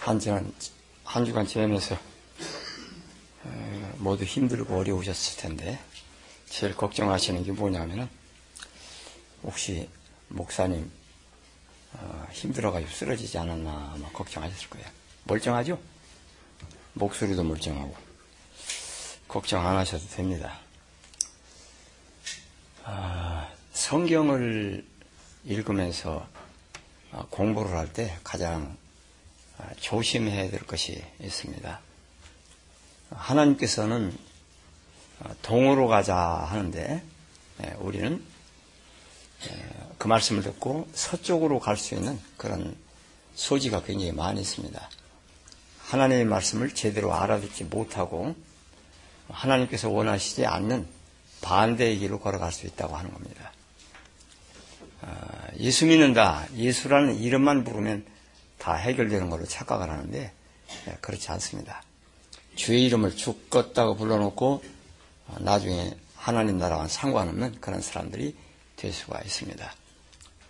한 주간, 한 주간 지내면서 모두 힘들고 어려우셨을 텐데 제일 걱정하시는 게 뭐냐면은 혹시 목사님 어, 힘들어가지고 쓰러지지 않았나 아마 걱정하셨을 거예요. 멀쩡하죠? 목소리도 멀쩡하고 걱정 안 하셔도 됩니다. 아, 성경을 읽으면서 아, 공부를 할 때 가장 아, 조심해야 될 것이 있습니다. 하나님께서는 어, 동으로 가자 하는데 예, 우리는 예, 그 말씀을 듣고 서쪽으로 갈 수 있는 그런 소지가 굉장히 많이 있습니다. 하나님의 말씀을 제대로 알아듣지 못하고 하나님께서 원하시지 않는 반대의 길로 걸어갈 수 있다고 하는 겁니다. 아, 예수 믿는다. 예수라는 이름만 부르면 다 해결되는 걸로 착각을 하는데 예, 그렇지 않습니다. 주의 이름을 죽겠다고 불러놓고 어, 나중에 하나님 나라와 상관없는 그런 사람들이 될 수가 있습니다.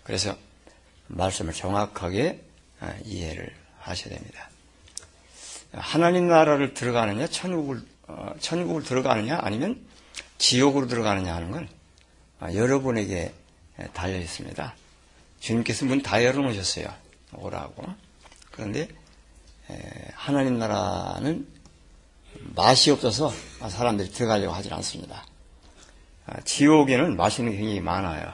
그래서 말씀을 정확하게 어, 이해를 하셔야 됩니다. 하나님 나라를 들어가느냐, 천국을, 어, 천국을 들어가느냐, 아니면 지옥으로 들어가느냐 하는 건 여러분에게 달려 있습니다. 주님께서 문 다 열어놓으셨어요. 오라고. 그런데 하나님 나라는 맛이 없어서 사람들이 들어가려고 하질 않습니다. 아, 지옥에는 맛있는 게 굉장히 많아요.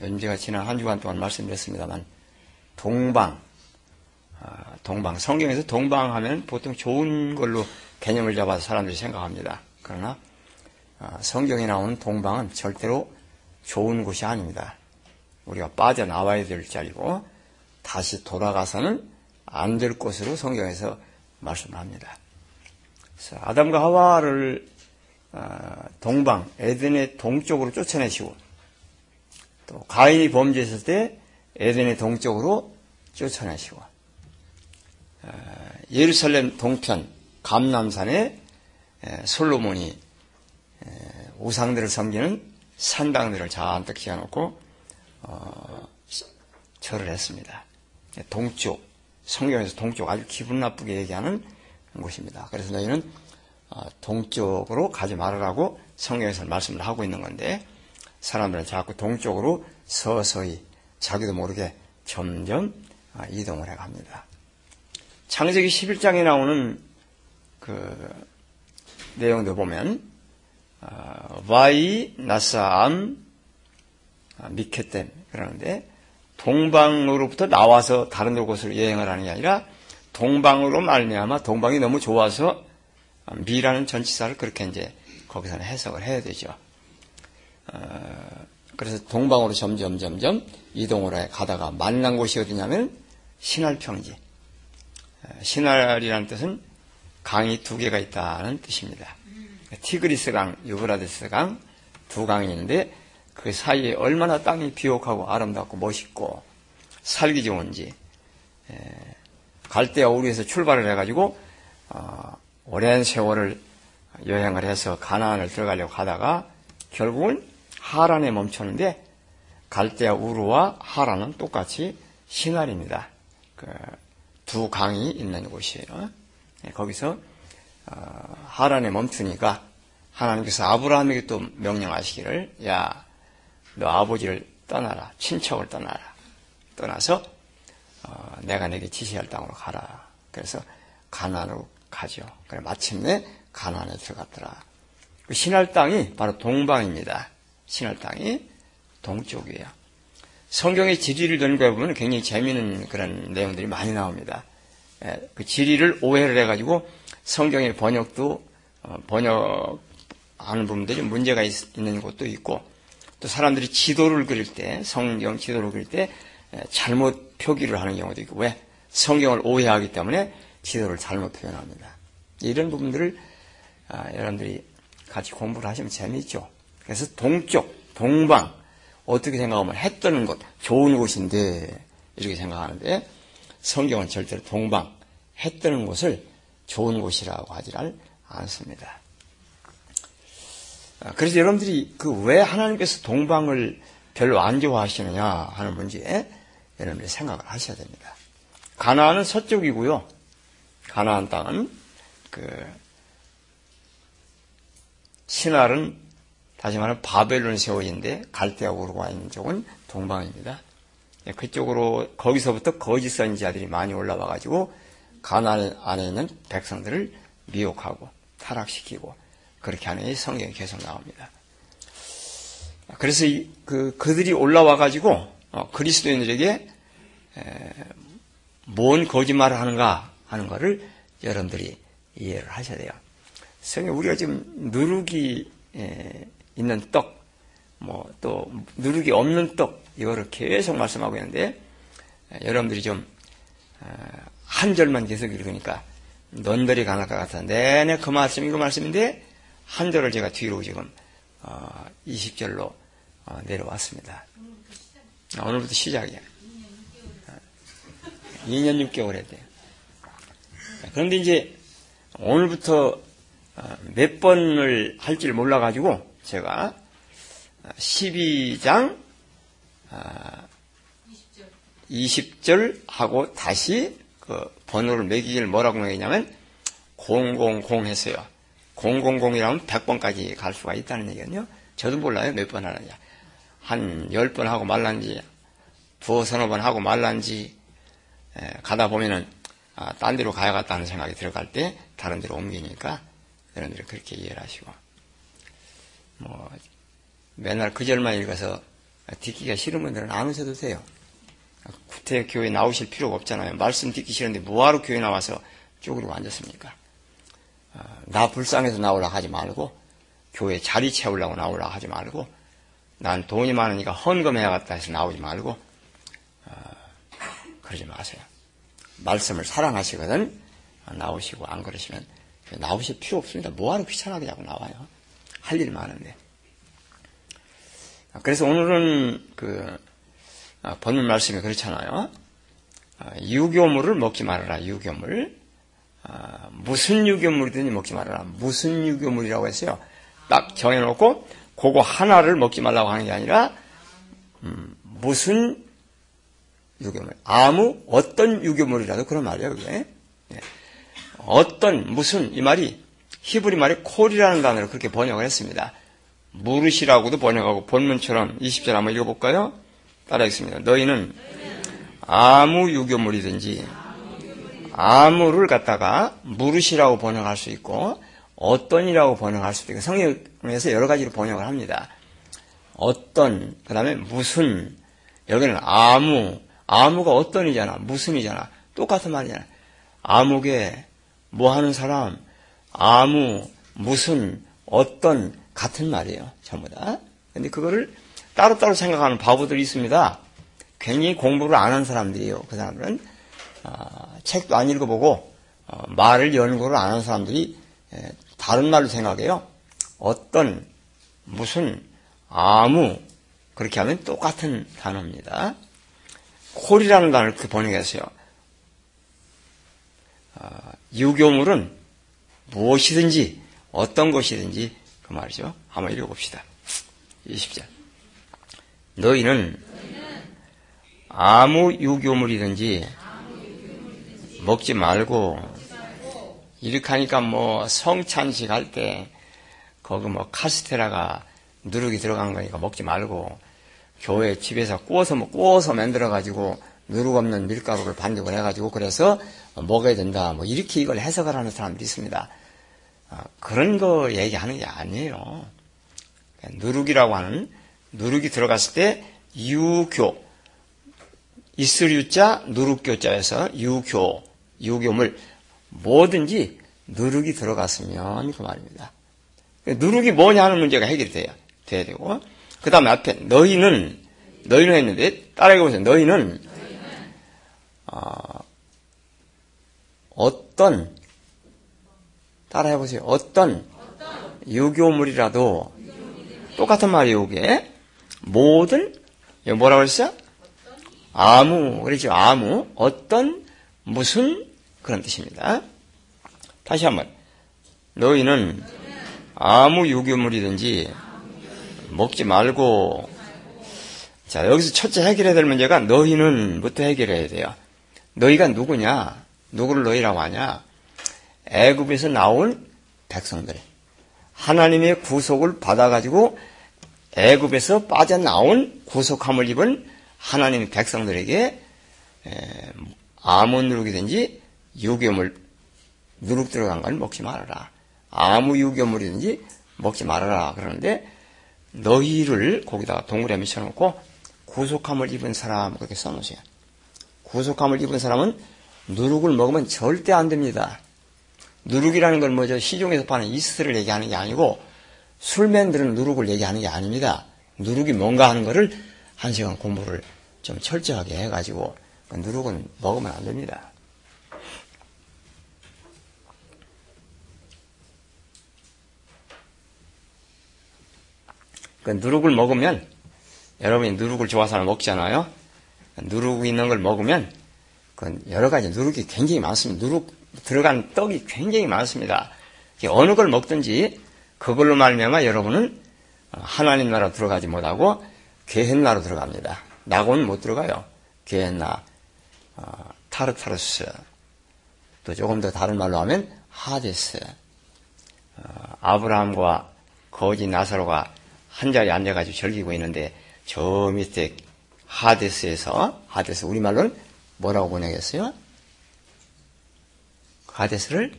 연제가 지난 한 주간 동안 말씀드렸습니다만 동방, 아, 동방 성경에서 동방하면 보통 좋은 걸로 개념을 잡아서 사람들이 생각합니다. 그러나 아, 성경에 나오는 동방은 절대로 좋은 곳이 아닙니다. 우리가 빠져나와야 될 자리고 다시 돌아가서는 안될 곳으로 성경에서 말씀합니다. 아담과 하와를 아, 동방 에덴의 동쪽으로 쫓아내시고 또 가인이 범죄했을 때 에덴의 동쪽으로 쫓아내시고 아, 예루살렘 동편 감남산에 솔로몬이 우상들을 섬기는 산당들을 잔뜩 지어놓고 어, 절을 했습니다. 동쪽 성경에서 동쪽 아주 기분 나쁘게 얘기하는 곳입니다. 그래서 너희는 어, 동쪽으로 가지 말으라고 성경에서 말씀을 하고 있는 건데 사람들은 자꾸 동쪽으로 서서히 자기도 모르게 점점 어, 이동을 해갑니다. 창세기 11장에 나오는 그 내용도 보면 어, 와이 나사암 미케템 그러는데 동방으로부터 나와서 다른 곳으로 여행을 하는 게 아니라 동방으로 말미암아 동방이 너무 좋아서 미라는 전치사를 그렇게 이제 거기서는 해석을 해야 되죠. 어, 그래서 동방으로 점점 점점 이동을 해 가다가 만난 곳이 어디냐면 신할평지. 어, 신할이라는 뜻은 강이 두 개가 있다는 뜻입니다. 티그리스 강, 유브라데스 강 두 강이 있는데 그 사이에 얼마나 땅이 비옥하고 아름답고 멋있고 살기 좋은지 갈대아 우리에서 출발을 해가지고 어, 오랜 세월을 여행을 해서 가나안을 들어가려고 하다가 결국은 하란에 멈췄는데 갈대아 우르와 하란은 똑같이 신할입니다. 그 두 강이 있는 곳이에요. 네, 거기서 어, 하란에 멈추니까 하나님께서 아브라함에게 또 명령하시기를 야 너 아버지를 떠나라 친척을 떠나라 떠나서 어, 내가 내게 지시할 땅으로 가라. 그래서 가나안으로 가죠. 그래 마침내 가나안에 들어갔더라. 그 신할 땅이 바로 동방입니다. 신할 땅이 동쪽이에요. 성경의 지리를 연구해 보면 굉장히 재미있는 그런 내용들이 많이 나옵니다. 예, 그 지리를 오해를 해가지고 성경의 번역도 어, 번역하는 부분들이 문제가 있, 는 곳도 있고 또 사람들이 지도를 그릴 때 성경 지도를 그릴 때 잘못 표기를 하는 경우도 있고 왜 성경을 오해하기 때문에 지도를 잘못 표현합니다. 이런 부분들을 아, 여러분들이 같이 공부를 하시면 재미있죠. 그래서 동쪽, 동방 어떻게 생각하면 해 뜨는 곳 좋은 곳인데 이렇게 생각하는데 성경은 절대로 동방 해 뜨는 곳을 좋은 곳이라고 하지 않습니다. 아, 그래서 여러분들이 그 왜 하나님께서 동방을 별로 안 좋아하시느냐 하는 문제에 여러분들이 생각을 하셔야 됩니다. 가나안은 서쪽이고요. 가나안 땅은 그 신할은 다시 말하면 바벨론 세워인데 갈대아 있는 쪽은 동방입니다. 예, 그쪽으로 거기서부터 거짓 선지자들이 많이 올라와 가지고 가나안 안에 있는 백성들을 미혹하고 타락시키고 그렇게 하는 성경이 계속 나옵니다. 그래서 그 그들이 올라와 가지고 어, 그리스도인들에게 뭔 거짓말을 하는가 하는 것을 여러분들이 이해를 하셔야 돼요. 성경 우리가 지금 누룩이 있는 떡, 뭐 또 누룩이 없는 떡 이거를 계속 말씀하고 있는데 여러분들이 좀 한 절만 계속 읽으니까 넌들이 강할 것 같아. 내내 그 말씀 이거 말씀인데 한 절을 제가 뒤로 지금 20절로 어, 어, 내려왔습니다. 오늘부터 시작이야. 2년 6개월 했대요. 그런데 이제 오늘부터 어, 몇 번을 할지를 몰라가지고 제가 12장 20절 하고 다시 그 번호를 매기기를 뭐라고 매기냐면 000 했어요. 000이라면 100번까지 갈 수가 있다는 얘기거든요. 저도 몰라요. 몇 번 하느냐. 한 10번 하고 말란지, 두어 서너 번 하고 말란지, 가다 보면은, 아, 딴 데로 가야겠다는 생각이 들어갈 때, 다른 데로 옮기니까, 여러분들이 그렇게 이해를 하시고, 뭐, 맨날 그 절만 읽어서 듣기가 싫은 분들은 안 오셔도 돼요. 구태 교회 나오실 필요가 없잖아요. 말씀 듣기 싫은데 뭐하러 교회 나와서 쪼그리고 앉았습니까? 아, 나 불쌍해서 나오라 하지 말고, 교회 자리 채우려고 나오라 하지 말고, 난 돈이 많으니까 헌금해야겠다 해서 나오지 말고 어, 그러지 마세요. 말씀을 사랑하시거든 나오시고 안 그러시면 나오실 필요 없습니다. 뭐하러 귀찮아게 자고 나와요. 할 일 많은데. 그래서 오늘은 그 아, 본문 말씀이 그렇잖아요. 아, 유교물을 먹지 말아라. 유교물. 아, 무슨 유교물이든지 먹지 말아라. 무슨 유교물이라고 했어요. 딱 정해놓고 그거 하나를 먹지 말라고 하는 게 아니라 음, 무슨 유교물, 아무 어떤 유교물이라도 그런 말이에요. 그게 네. 어떤 무슨 이 말이 히브리 말이 콜이라는 단어로 그렇게 번역을 했습니다. 무릇이라고도 번역하고 본문처럼 20절 한번 읽어볼까요? 따라하겠습니다. 너희는 아무 유교물이든지 아무를 갖다가 무릇이라고 번역할 수 있고 어떤이라고 번역할 수도 있고 성경에서 여러 가지로 번역을 합니다. 어떤 그 다음에 무슨. 여기는 아무 아무가 어떤이잖아. 무슨이잖아. 똑같은 말이잖아. 아무게 뭐 하는 사람? 아무 무슨 어떤 같은 말이에요. 전부 다. 근데 그거를 따로따로 생각하는 바보들이 있습니다. 괜히 공부를 안 한 사람들이에요. 그 사람들은. 어, 책도 안 읽어보고 어, 말을 연구를 안한 사람들이 에, 다른 말로 생각해요. 어떤, 무슨, 아무, 그렇게 하면 똑같은 단어입니다. 콜이라는 단어를 그렇게 번역했어요. 어, 유교물은 무엇이든지, 어떤 것이든지, 그 말이죠. 한번 읽어봅시다. 20절. 너희는 아무 유교물이든지 먹지 말고 이렇게 하니까 뭐 성찬식 할 때 거기 뭐 카스테라가 누룩이 들어간 거니까 먹지 말고 교회 집에서 구워서 뭐 구워서 만들어 가지고 누룩 없는 밀가루를 반죽을 해가지고 그래서 먹어야 된다 뭐 이렇게 이걸 해석을 하는 사람들이 있습니다. 아, 그런 거 얘기하는 게 아니에요. 누룩이라고 하는 누룩이 들어갔을 때 유교 있을 유자 누룩교자에서 유교 유교물 뭐든지 누룩이 들어갔으면 그 말입니다. 누룩이 뭐냐 하는 문제가 해결이 돼야, 돼야 되고, 그 다음에 앞에 너희는, 너희는 했는데, 따라해 보세요. 너희는, 어, 어떤, 따라해 보세요. 어떤 유교물이라도, 똑같은 말이에요, 이게. 모든, 뭐라고 했어요? 아무, 그렇죠. 아무, 어떤, 무슨, 그런 뜻입니다. 다시 한번. 너희는 아무 유교물이든지 먹지 말고 자, 여기서 첫째 해결해야 될 문제가 너희는부터 해결해야 돼요. 너희가 누구냐? 누구를 너희라고 하냐? 애굽에서 나온 백성들. 하나님의 구속을 받아가지고 애굽에서 빠져나온 구속함을 입은 하나님의 백성들에게 아무 누룩이든지 유괴물 누룩 들어간 걸 먹지 말아라. 아무 유괴물이든지 먹지 말아라. 그러는데 너희를 거기다가 동그라미 쳐놓고 구속함을 입은 사람 그렇게 써놓으세요. 구속함을 입은 사람은 누룩을 먹으면 절대 안 됩니다. 누룩이라는 건 뭐죠? 시중에서 파는 이스트를 얘기하는 게 아니고 술맨들은 누룩을 얘기하는 게 아닙니다. 누룩이 뭔가 하는 거를 한 시간 공부를 좀 철저하게 해가지고 그 누룩은 먹으면 안 됩니다. 그 누룩을 먹으면 여러분이 누룩을 좋아서 먹잖아요. 누룩 있는 걸 먹으면 그 여러 가지 누룩이 굉장히 많습니다. 누룩 들어간 떡이 굉장히 많습니다. 어느 걸 먹든지 그걸로 말미암아 여러분은 하나님 나라 들어가지 못하고 개헨 나로 들어갑니다. 낙원은 못 들어가요. 게헨나, 어, 타르타르스, 또 조금 더 다른 말로 하면 하데스. 어, 아브라함과 거지 나사로가 한 자리에 앉아가지고 즐기고 있는데 저 밑에 하데스에서 하데스 우리말로는 뭐라고 번역했어요? 하데스를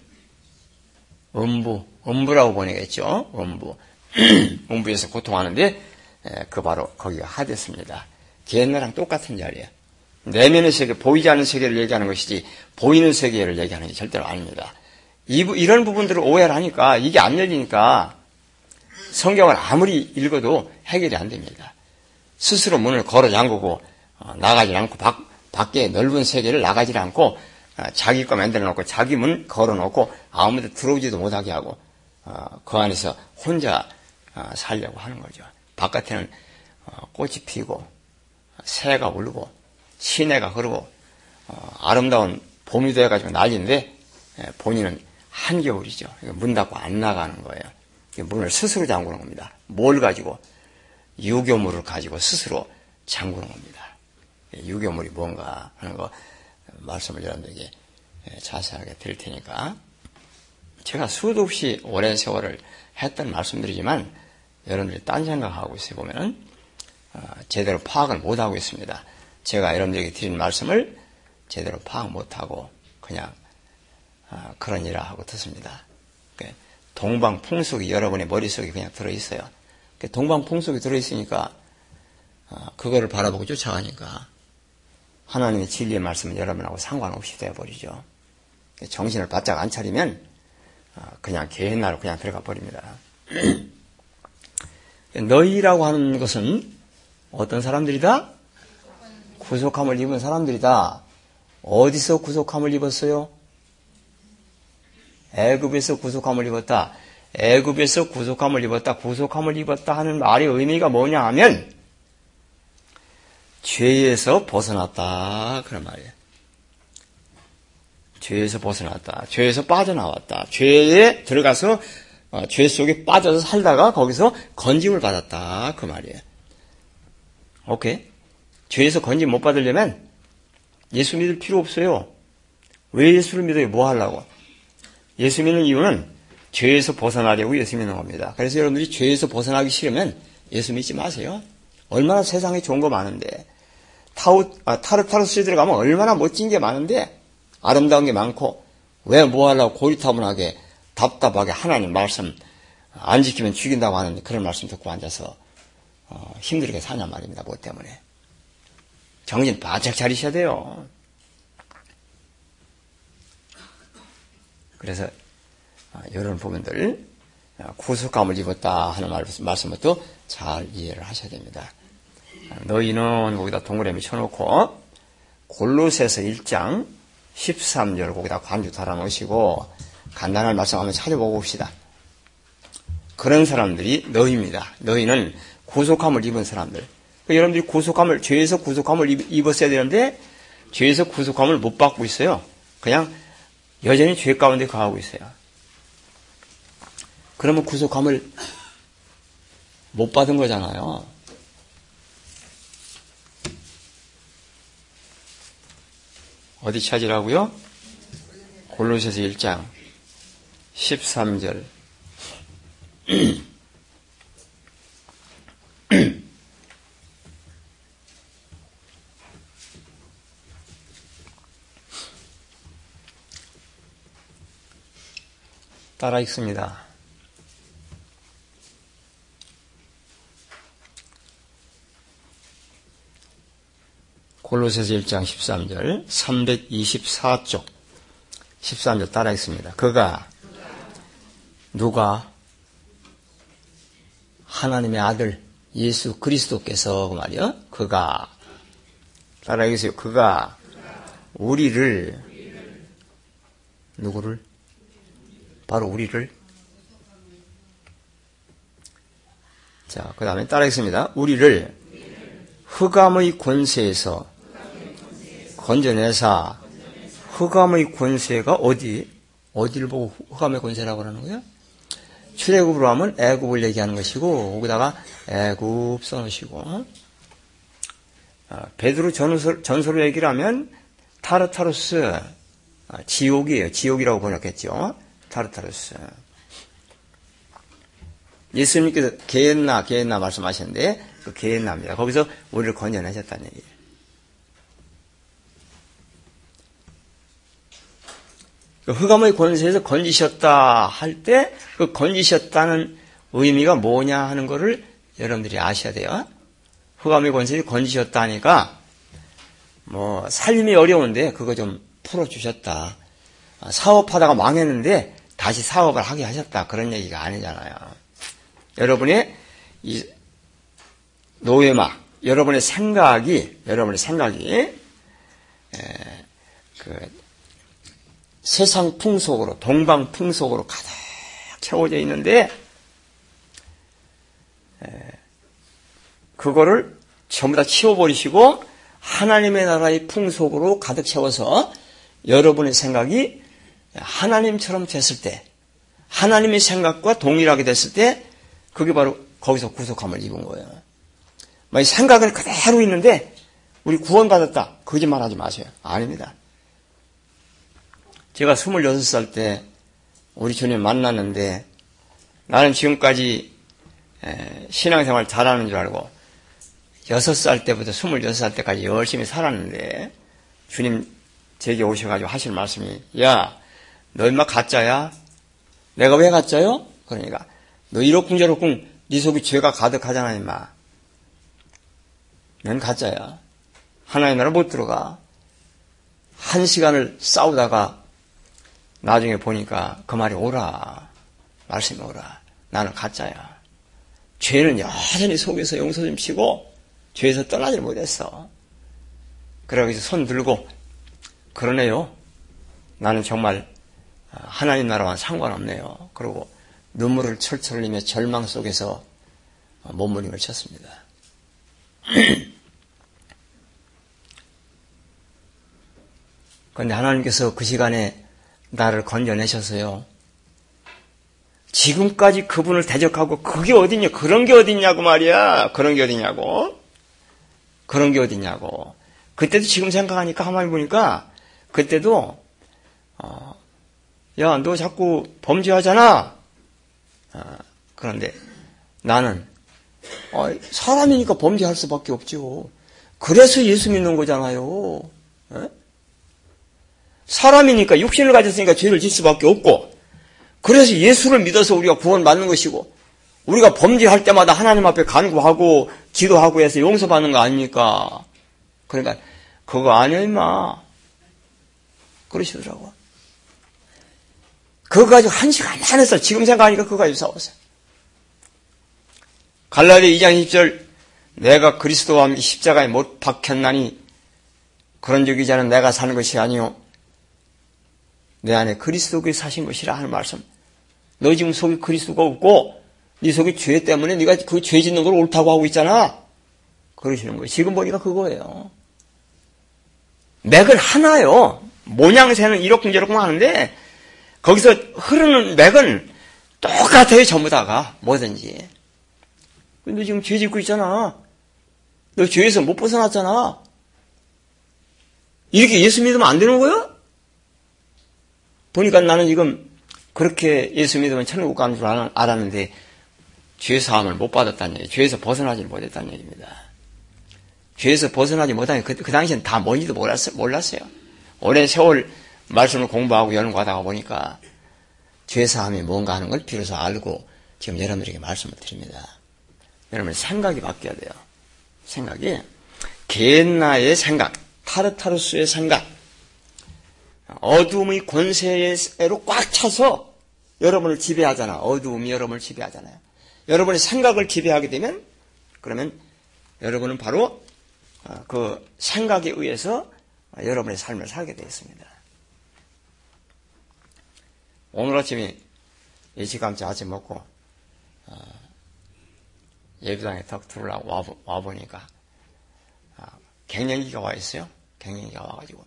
음부, 음부라고 번역했죠. 음부. 음부에서 고통하는데 그 바로 거기가 하데스입니다. 옛날랑 똑같은 자리에요. 내면의 세계, 보이지 않는 세계를 얘기하는 것이지 보이는 세계를 얘기하는 게 절대로 아닙니다. 이, 이런 부분들을 오해를 하니까 이게 안 열리니까 성경을 아무리 읽어도 해결이 안 됩니다. 스스로 문을 걸어 잠그고 어, 나가지 않고 밖, 밖에 넓은 세계를 나가지 않고 어, 자기 거 만들어 놓고 자기 문 걸어 놓고 아무도 들어오지도 못하게 하고 어, 그 안에서 혼자 살려고 하는 거죠. 바깥에는 꽃이 피고 새가 울고 시내가 흐르고 아름다운 봄이 되어가지고 난리인데 본인은 한겨울이죠. 문 닫고 안 나가는 거예요. 문을 스스로 잠그는 겁니다. 뭘 가지고? 유교물을 가지고 스스로 잠그는 겁니다. 유교물이 뭔가 하는 거 말씀을 여러분들에게 자세하게 드릴 테니까 제가 수도 없이 오랜 세월을 했던 말씀드리지만 여러분들이 딴 생각하고 있어요 보면은 어, 제대로 파악을 못하고 있습니다. 제가 여러분들에게 드린 말씀을 제대로 파악 못하고 그냥 어, 그런 일을 하고 듣습니다. 동방 풍속이 여러분의 머릿속에 그냥 들어있어요. 동방 풍속이 들어있으니까 어, 그거를 바라보고 쫓아가니까 하나님의 진리의 말씀은 여러분하고 상관없이 되어버리죠. 정신을 바짝 안 차리면 어, 그냥 개인나로 그냥 들어가 버립니다. 너희라고 하는 것은 어떤 사람들이다? 구속함을 입은 사람들이다. 어디서 구속함을 입었어요? 애굽에서 구속함을 입었다. 애굽에서 구속함을 입었다. 구속함을 입었다 하는 말의 의미가 뭐냐 하면 죄에서 벗어났다 그런 말이에요. 죄에서 벗어났다. 죄에서 빠져나왔다. 죄에 들어가서 어, 죄 속에 빠져서 살다가 거기서 건짐을 받았다 그 말이에요. 오케이? 죄에서 건짐 못 받으려면 예수 믿을 필요 없어요. 왜 예수를 믿어요? 뭐 하려고? 예수 믿는 이유는 죄에서 벗어나려고 예수 믿는 겁니다. 그래서 여러분들이 죄에서 벗어나기 싫으면 예수 믿지 마세요. 얼마나 세상에 좋은 거 많은데. 타우, 아, 타르타르스에 들어가면 얼마나 멋진 게 많은데, 아름다운 게 많고, 왜 뭐 하려고 고리타분하게, 답답하게 하나님 말씀 안 지키면 죽인다고 하는데 그런 말씀 듣고 앉아서 어, 힘들게 사냐 말입니다. 뭐 때문에. 정신 바짝 차리셔야 돼요. 그래서 어, 이런 부분들 어, 구속감을 입었다 하는 말씀부터 잘 이해를 하셔야 됩니다. 너희는 거기다 동그라미 쳐놓고 골로새서 1장 13절 거기다 관주 달아놓으시고 간단한 말씀 한번 찾아보고 봅시다. 그런 사람들이 너희입니다. 너희는 구속함을 입은 사람들. 그러니까 여러분들이 구속함을, 죄에서 구속함을 입었어야 되는데, 죄에서 구속함을 못 받고 있어요. 그냥 여전히 죄 가운데 거하고 있어요. 그러면 구속함을 못 받은 거잖아요. 어디 찾으라고요? 골로새서 1장 13절. 따라 읽습니다. 골로새서 1장 13절 324쪽 13절 따라 읽습니다. 그가 누가 하나님의 아들 예수 그리스도께서 그 말이요. 그가 따라 읽으세요. 그가 우리를 누구를 바로 우리를 자, 그 다음에 따라 읽습니다. 우리를 흑암의 권세에서 건져내사 흑암의 권세가 어디 어디를 보고 흑암의 권세라고 하는 거예요? 출애굽으로 하면 애굽을 얘기하는 것이고 거기다가 애굽 써놓으시고 아, 베드로 전서, 전서로 얘기를 하면 타르타루스 아, 지옥이에요. 지옥이라고 번역했죠. 타르타루스. 예수님께서 게엔나 게엔나 말씀하셨는데 그 게엔나입니다. 거기서 우리를 건져내셨다는 얘기예요. 그 흑암의 권세에서 건지셨다 할 때 그 건지셨다는 의미가 뭐냐 하는 것을 여러분들이 아셔야 돼요. 흑암의 권세에서 건지셨다니까 뭐 삶이 어려운데 그거 좀 풀어주셨다. 사업하다가 망했는데 다시 사업을 하게 하셨다. 그런 얘기가 아니잖아요. 여러분의 이 노예막, 여러분의 생각이, 여러분의 생각이, 에, 그, 세상 풍속으로, 동방 풍속으로 가득 채워져 있는데, 그거를 전부 다 치워버리시고, 하나님의 나라의 풍속으로 가득 채워서 여러분의 생각이 하나님처럼 됐을 때, 하나님의 생각과 동일하게 됐을 때, 그게 바로 거기서 구속함을 입은 거예요. 뭐 생각은 그대로 있는데, 우리 구원받았다. 거짓말 하지 마세요. 아닙니다. 제가 26살 때 우리 주님 만났는데 나는 지금까지 신앙생활 잘하는 줄 알고 6살 때부터 26살 때까지 열심히 살았는데 주님 제게 오셔가지고 하실 말씀이 야, 너 임마 가짜야? 내가 왜 가짜요? 그러니까 너 이러쿵저러쿵 네 속에 죄가 가득하잖아 임마. 넌 가짜야. 하나의 나라 못 들어가. 한 시간을 싸우다가 나중에 보니까 그 말이 오라. 말씀이 오라. 나는 가짜야. 죄는 여전히 속에서 용서 좀 치고 죄에서 떠나질 못했어. 그러고서 손 들고 그러네요. 나는 정말 하나님 나라와 상관없네요. 그리고 눈물을 철철 흘리며 절망 속에서 몸부림을 쳤습니다. 그런데 하나님께서 그 시간에 나를 건져내셔서요. 지금까지 그분을 대적하고 그게 어딨냐 그런 게 어딨냐고 말이야 그런 게 어딨냐고 그런 게 어딨냐고 그때도 지금 생각하니까 가만히 보니까 그때도 어, 야 너 자꾸 범죄하잖아. 어, 그런데 나는 어, 사람이니까 범죄할 수밖에 없죠. 그래서 예수 믿는 거잖아요. 에? 사람이니까 육신을 가졌으니까 죄를 질 수밖에 없고 그래서 예수를 믿어서 우리가 구원받는 것이고 우리가 범죄할 때마다 하나님 앞에 간구하고 기도하고 해서 용서받는 거 아닙니까? 그러니까 그거 아니야 임마. 그러시더라고 그거 가지고 한 시간 안 했어 지금 생각하니까 그거 가지고 싸웠어요 갈라디 2장 10절 내가 그리스도와 함께 십자가에 못 박혔나니 그런 적 이 자는 내가 사는 것이 아니요 내 안에 그리스도가 사신 것이라 하는 말씀. 너 지금 속에 그리스도가 없고 네 속에 죄 때문에 네가 그 죄 짓는 걸 옳다고 하고 있잖아. 그러시는 거예요. 지금 보니까 그거예요. 맥은 하나요. 모양새는 이렇쿵저렇쿵 하는데 거기서 흐르는 맥은 똑같아요. 전부 다가 뭐든지. 근데 지금 죄 짓고 있잖아. 너 죄에서 못 벗어났잖아. 이렇게 예수 믿으면 안 되는 거야? 보니까 나는 지금 그렇게 예수 믿으면 천국 가는 줄 알았는데 죄 사함을 못 받았다는 얘기, 죄에서 벗어나지 못했다는 얘기입니다. 죄에서 벗어나지 못하니 그, 그 당시엔 다 뭔지도 몰랐어, 몰랐어요. 오랜 세월 말씀을 공부하고 연구하다가 보니까 죄 사함이 뭔가 하는 걸 비로소 알고 지금 여러분들에게 말씀을 드립니다. 여러분 생각이 바뀌어야 돼요. 생각이 겐나의 생각, 타르타르스의 생각, 어둠의 권세로 꽉 차서 여러분을 지배하잖아. 어둠이 여러분을 지배하잖아요. 여러분의 생각을 지배하게 되면 그러면 여러분은 바로 어, 그 생각에 의해서 여러분의 삶을 살게 되어 있습니다. 오늘 아침에 일찌감치 아침 먹고 어, 예배당에 턱 들어오려고 와보니까 어, 갱년기가 와 있어요. 갱년기가 와가지고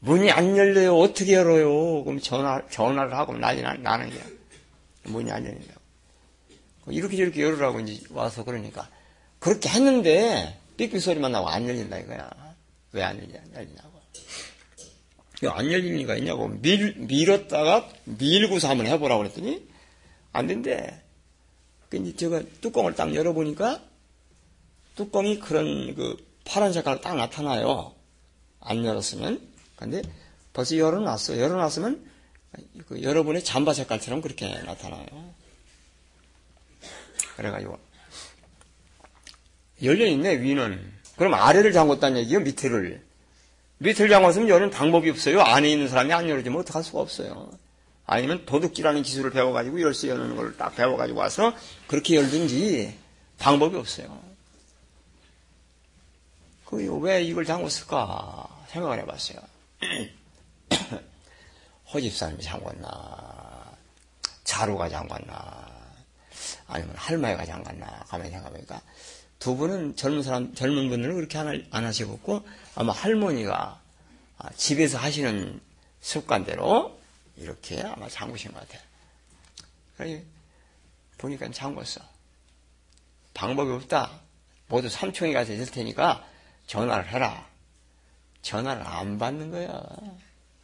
문이 안 열려요. 어떻게 열어요? 그럼 전화, 전화를 하고 난리 나, 나는 게 문이 안 열린다고. 이렇게 저렇게 열으라고 이제 와서 그러니까. 그렇게 했는데, 삑삑 소리만 나고 안 열린다 이거야. 왜 안 열리냐고. 안 열리는 이가 있냐고. 밀, 밀었다가 밀고서 한번 해보라고 그랬더니, 안 된대. 근데 제가 뚜껑을 딱 열어보니까, 뚜껑이 그런 그 파란 색깔 딱 나타나요. 안 열었으면. 근데 벌써 열어놨어. 열어놨으면 그 여러분의 잠바 색깔처럼 그렇게 나타나요. 그래가지고 열려있네 위는. 그럼 아래를 잠궜다는 얘기요 밑에를. 밑을 잠궜으면 여는 방법이 없어요. 안에 있는 사람이 안 열어주면 어떡할 수가 없어요. 아니면 도둑질하는 기술을 배워가지고 열쇠 여는 걸 딱 배워가지고 와서 그렇게 열든지 방법이 없어요. 그왜 이걸 잠궜을까 생각을 해봤어요. 호집사님이 잠궜나, 자루가 잠궜나, 아니면 할머니가 잠갔나, 가만히 생각해보니까, 두 분은 젊은 사람, 젊은 분들은 그렇게 안 하시고, 아마 할머니가 아, 집에서 하시는 습관대로 이렇게 아마 잠그신 것 같아요. 보니까 잠궜어. 방법이 없다. 모두 삼총이 가서 있을 테니까 전화를 해라. 전화를 안 받는 거야.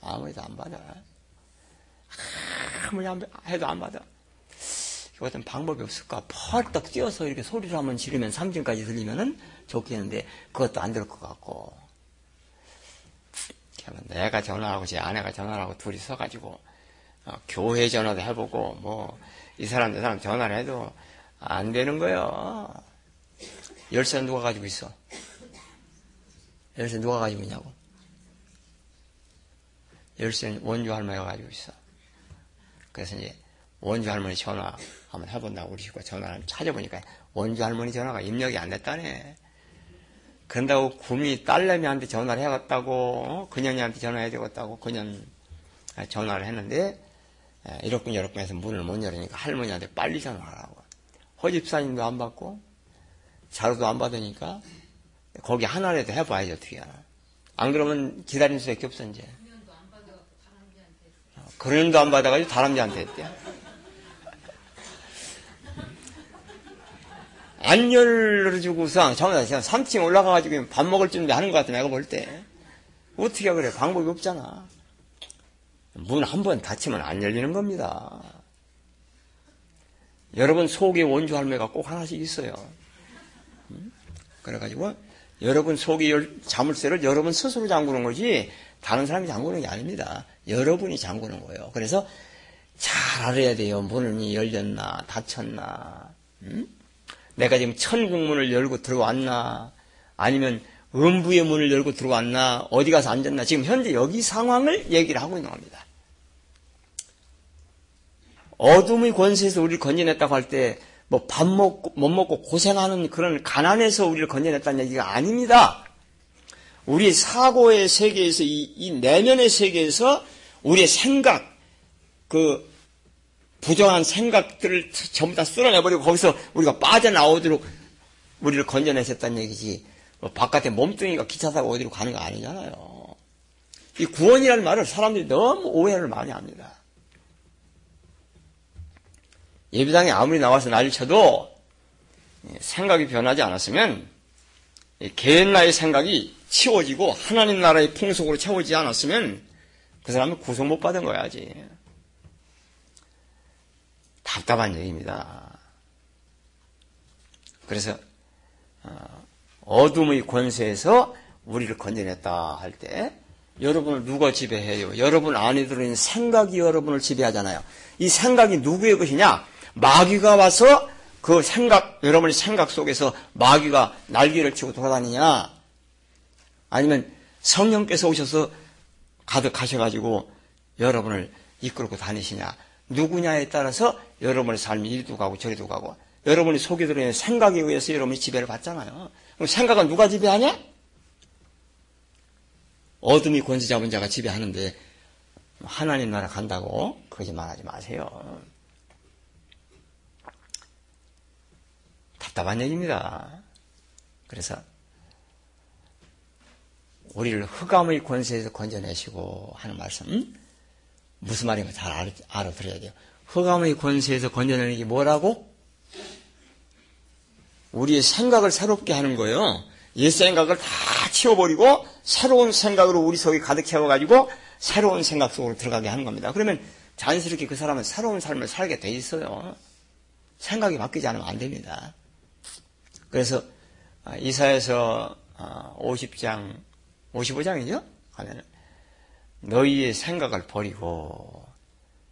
아무래도 안 받아. 아무리 해도 안 받아. 어떤 방법이 없을까? 펄떡 뛰어서 이렇게 소리를 한번 지르면 삼진까지 들리면은 좋겠는데 그것도 안 될 것 같고. 내가 전화하고 제 아내가 전화하고 둘이 서가지고 어, 교회 전화도 해보고 뭐 이 사람 저 사람 전화를 해도 안 되는 거예요. 열쇠 누가 가지고 있어? 열쇠 누가 가지고 있냐고? 열쇠는 원주 할머니가 가지고 있어. 그래서 이제 원주 할머니 전화 한번 해본다고 우리 식구가 전화를 찾아보니까 원주 할머니 전화가 입력이 안 됐다네. 그런다고 구미 딸내미한테 전화를 해갔다고 어? 그년이한테 전화해야 되겠다고 그년 전화를 했는데 이렇군 저렇군 해서 문을 못 열으니까 할머니한테 빨리 전화하라고. 허집사님도 안 받고 자루도 안 받으니까 거기 하나라도 해봐야지 어떻게 하나. 안 그러면 기다릴 수밖에 없어 이제. 그런도 안 받아가지고 다람쥐한테 했대. 안 열어주고서 정말 3층 올라가가지고 밥 먹을 준비 하는 것 같아 내가 볼 때. 어떻게 그래 방법이 없잖아. 문 한 번 닫히면 안 열리는 겁니다. 여러분 속에 원주 할매가 꼭 하나씩 있어요. 그래가지고 여러분 속에 자물쇠를 여러분 스스로 잠그는 거지 다른 사람이 잠그는 게 아닙니다. 여러분이 잠그는 거예요. 그래서 잘 알아야 돼요. 문이 열렸나 닫혔나. 음? 내가 지금 천국문을 열고 들어왔나 아니면 음부의 문을 열고 들어왔나 어디 가서 앉았나 지금 현재 여기 상황을 얘기를 하고 있는 겁니다. 어둠의 권세에서 우리를 건져냈다고 할 때 뭐 밥 먹고 못 먹고 고생하는 그런 가난에서 우리를 건져냈다는 얘기가 아닙니다. 우리 사고의 세계에서 이, 이 내면의 세계에서 우리의 생각 그 부정한 생각들을 전부 다 쓸어내버리고 거기서 우리가 빠져나오도록 우리를 건져내셨다는 얘기지. 뭐 바깥에 몸뚱이가 기차 타고 어디로 가는 거 아니잖아요. 이 구원이라는 말을 사람들이 너무 오해를 많이 합니다. 예배당에 아무리 나와서 난리 쳐도 생각이 변하지 않았으면 개인 나의 생각이 치워지고 하나님 나라의 풍속으로 채워지지 않았으면 그 사람은 구속 못 받은 거야지. 답답한 얘기입니다. 그래서 어, 어둠의 권세에서 우리를 건져냈다 할 때 여러분을 누가 지배해요? 여러분 안에 들어있는 생각이 여러분을 지배하잖아요. 이 생각이 누구의 것이냐? 마귀가 와서 그 생각, 여러분의 생각 속에서 마귀가 날개를 치고 돌아다니냐? 아니면 성령께서 오셔서 가득 하셔가지고 여러분을 이끌고 다니시냐? 누구냐에 따라서 여러분의 삶이 이리도 가고 저리도 가고 여러분이 속에 들어있는 생각에 의해서 여러분이 지배를 받잖아요. 그럼 생각은 누가 지배하냐? 어둠이 권세 잡은 자가 지배하는데 하나님 나라 간다고 거짓말 하지 마세요. 답답한 얘기입니다. 그래서 우리를 흑암의 권세에서 건져내시고 하는 말씀 무슨 말인가 잘 알아, 알아들어야 돼요. 흑암의 권세에서 건져내는 게 뭐라고? 우리의 생각을 새롭게 하는 거예요. 옛 생각을 다 치워버리고 새로운 생각으로 우리 속에 가득 채워가지고 새로운 생각 속으로 들어가게 하는 겁니다. 그러면 자연스럽게 그 사람은 새로운 삶을 살게 돼 있어요. 생각이 바뀌지 않으면 안 됩니다. 그래서 아, 이사에서 50장, 55장이죠? 하면 너희의 생각을 버리고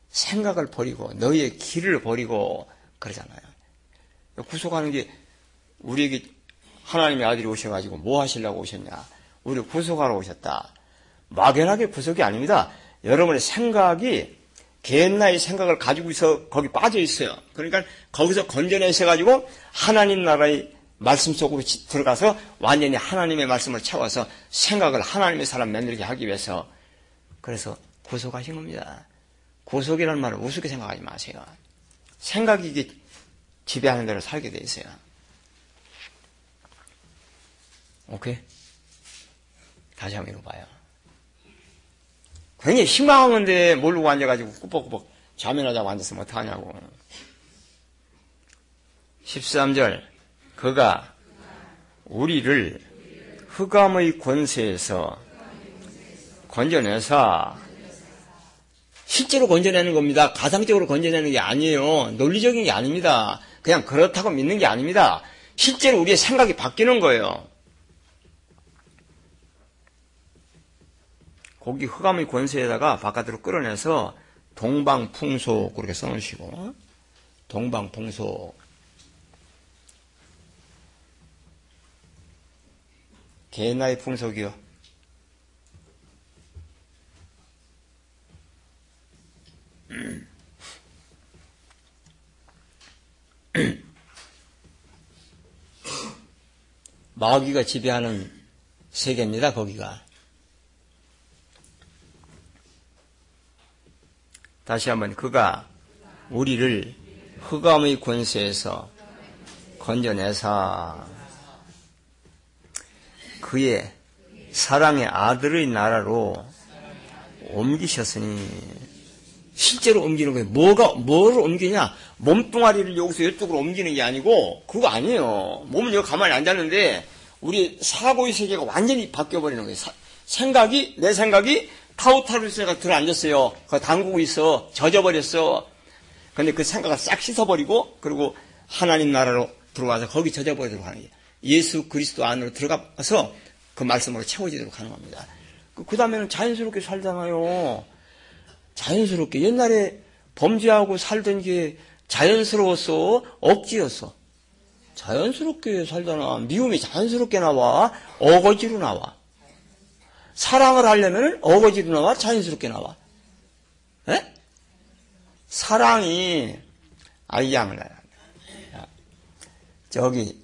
생각을 버리고 너희의 길을 버리고 그러잖아요. 구속하는 게 우리에게 하나님의 아들이 오셔가지고 뭐 하시려고 오셨냐? 우리를 구속하러 오셨다. 막연하게 구속이 아닙니다. 여러분의 생각이 개나의 생각을 가지고 있어 거기 빠져 있어요. 그러니까 거기서 건져내셔 가지고 하나님 나라의 말씀 속으로 들어가서 완전히 하나님의 말씀을 채워서 생각을 하나님의 사람 만들게 하기 위해서 그래서 구속하신 겁니다. 구속이라는 말을 우습게 생각하지 마세요. 생각이 지배하는 대로 살게 돼 있어요. 오케이? 다시 한번 읽어봐요. 굉장히 희망한데 모르고 앉아가지고 꾸벅꾸벅 자면하자고 앉았으면 어떡하냐고. 13절. 그가 우리를 흑암의 권세에서 건져내사 실제로 건져내는 겁니다. 가상적으로 건져내는 게 아니에요. 논리적인 게 아닙니다. 그냥 그렇다고 믿는 게 아닙니다. 실제로 우리의 생각이 바뀌는 거예요. 거기 흑암의 권세에다가 바깥으로 끌어내서 동방풍속 그렇게 써놓으시고 동방풍속 개나의 풍속이요. 마귀가 지배하는 세계입니다, 거기가. 다시 한번 그가 우리를 흑암의 권세에서 건져내사 그의 사랑의 아들의 나라로 옮기셨으니 실제로 옮기는 거예요. 뭐가 뭐를 옮기냐? 몸뚱아리를 여기서 이쪽으로 옮기는 게 아니고 그거 아니에요. 몸은 여기 가만히 앉았는데 우리 사고의 세계가 완전히 바뀌어 버리는 거예요. 사, 생각이 내 생각이 타우타루스가 들어앉았어요. 그 담그고 있어. 젖어버렸어. 근데 그 생각을 싹 씻어버리고, 그리고 하나님 나라로 들어와서 거기 젖어버리도록 하는 거예요. 예수 그리스도 안으로 들어가서 그 말씀으로 채워지도록 하는 겁니다. 그, 그 다음에는 자연스럽게 살잖아요. 자연스럽게. 옛날에 범죄하고 살던 게 자연스러웠어? 억지였어? 자연스럽게 살잖아. 미움이 자연스럽게 나와. 어거지로 나와. 사랑을 하려면 어거지로 나와 자연스럽게 나와. 에? 사랑이 아이 양을 저기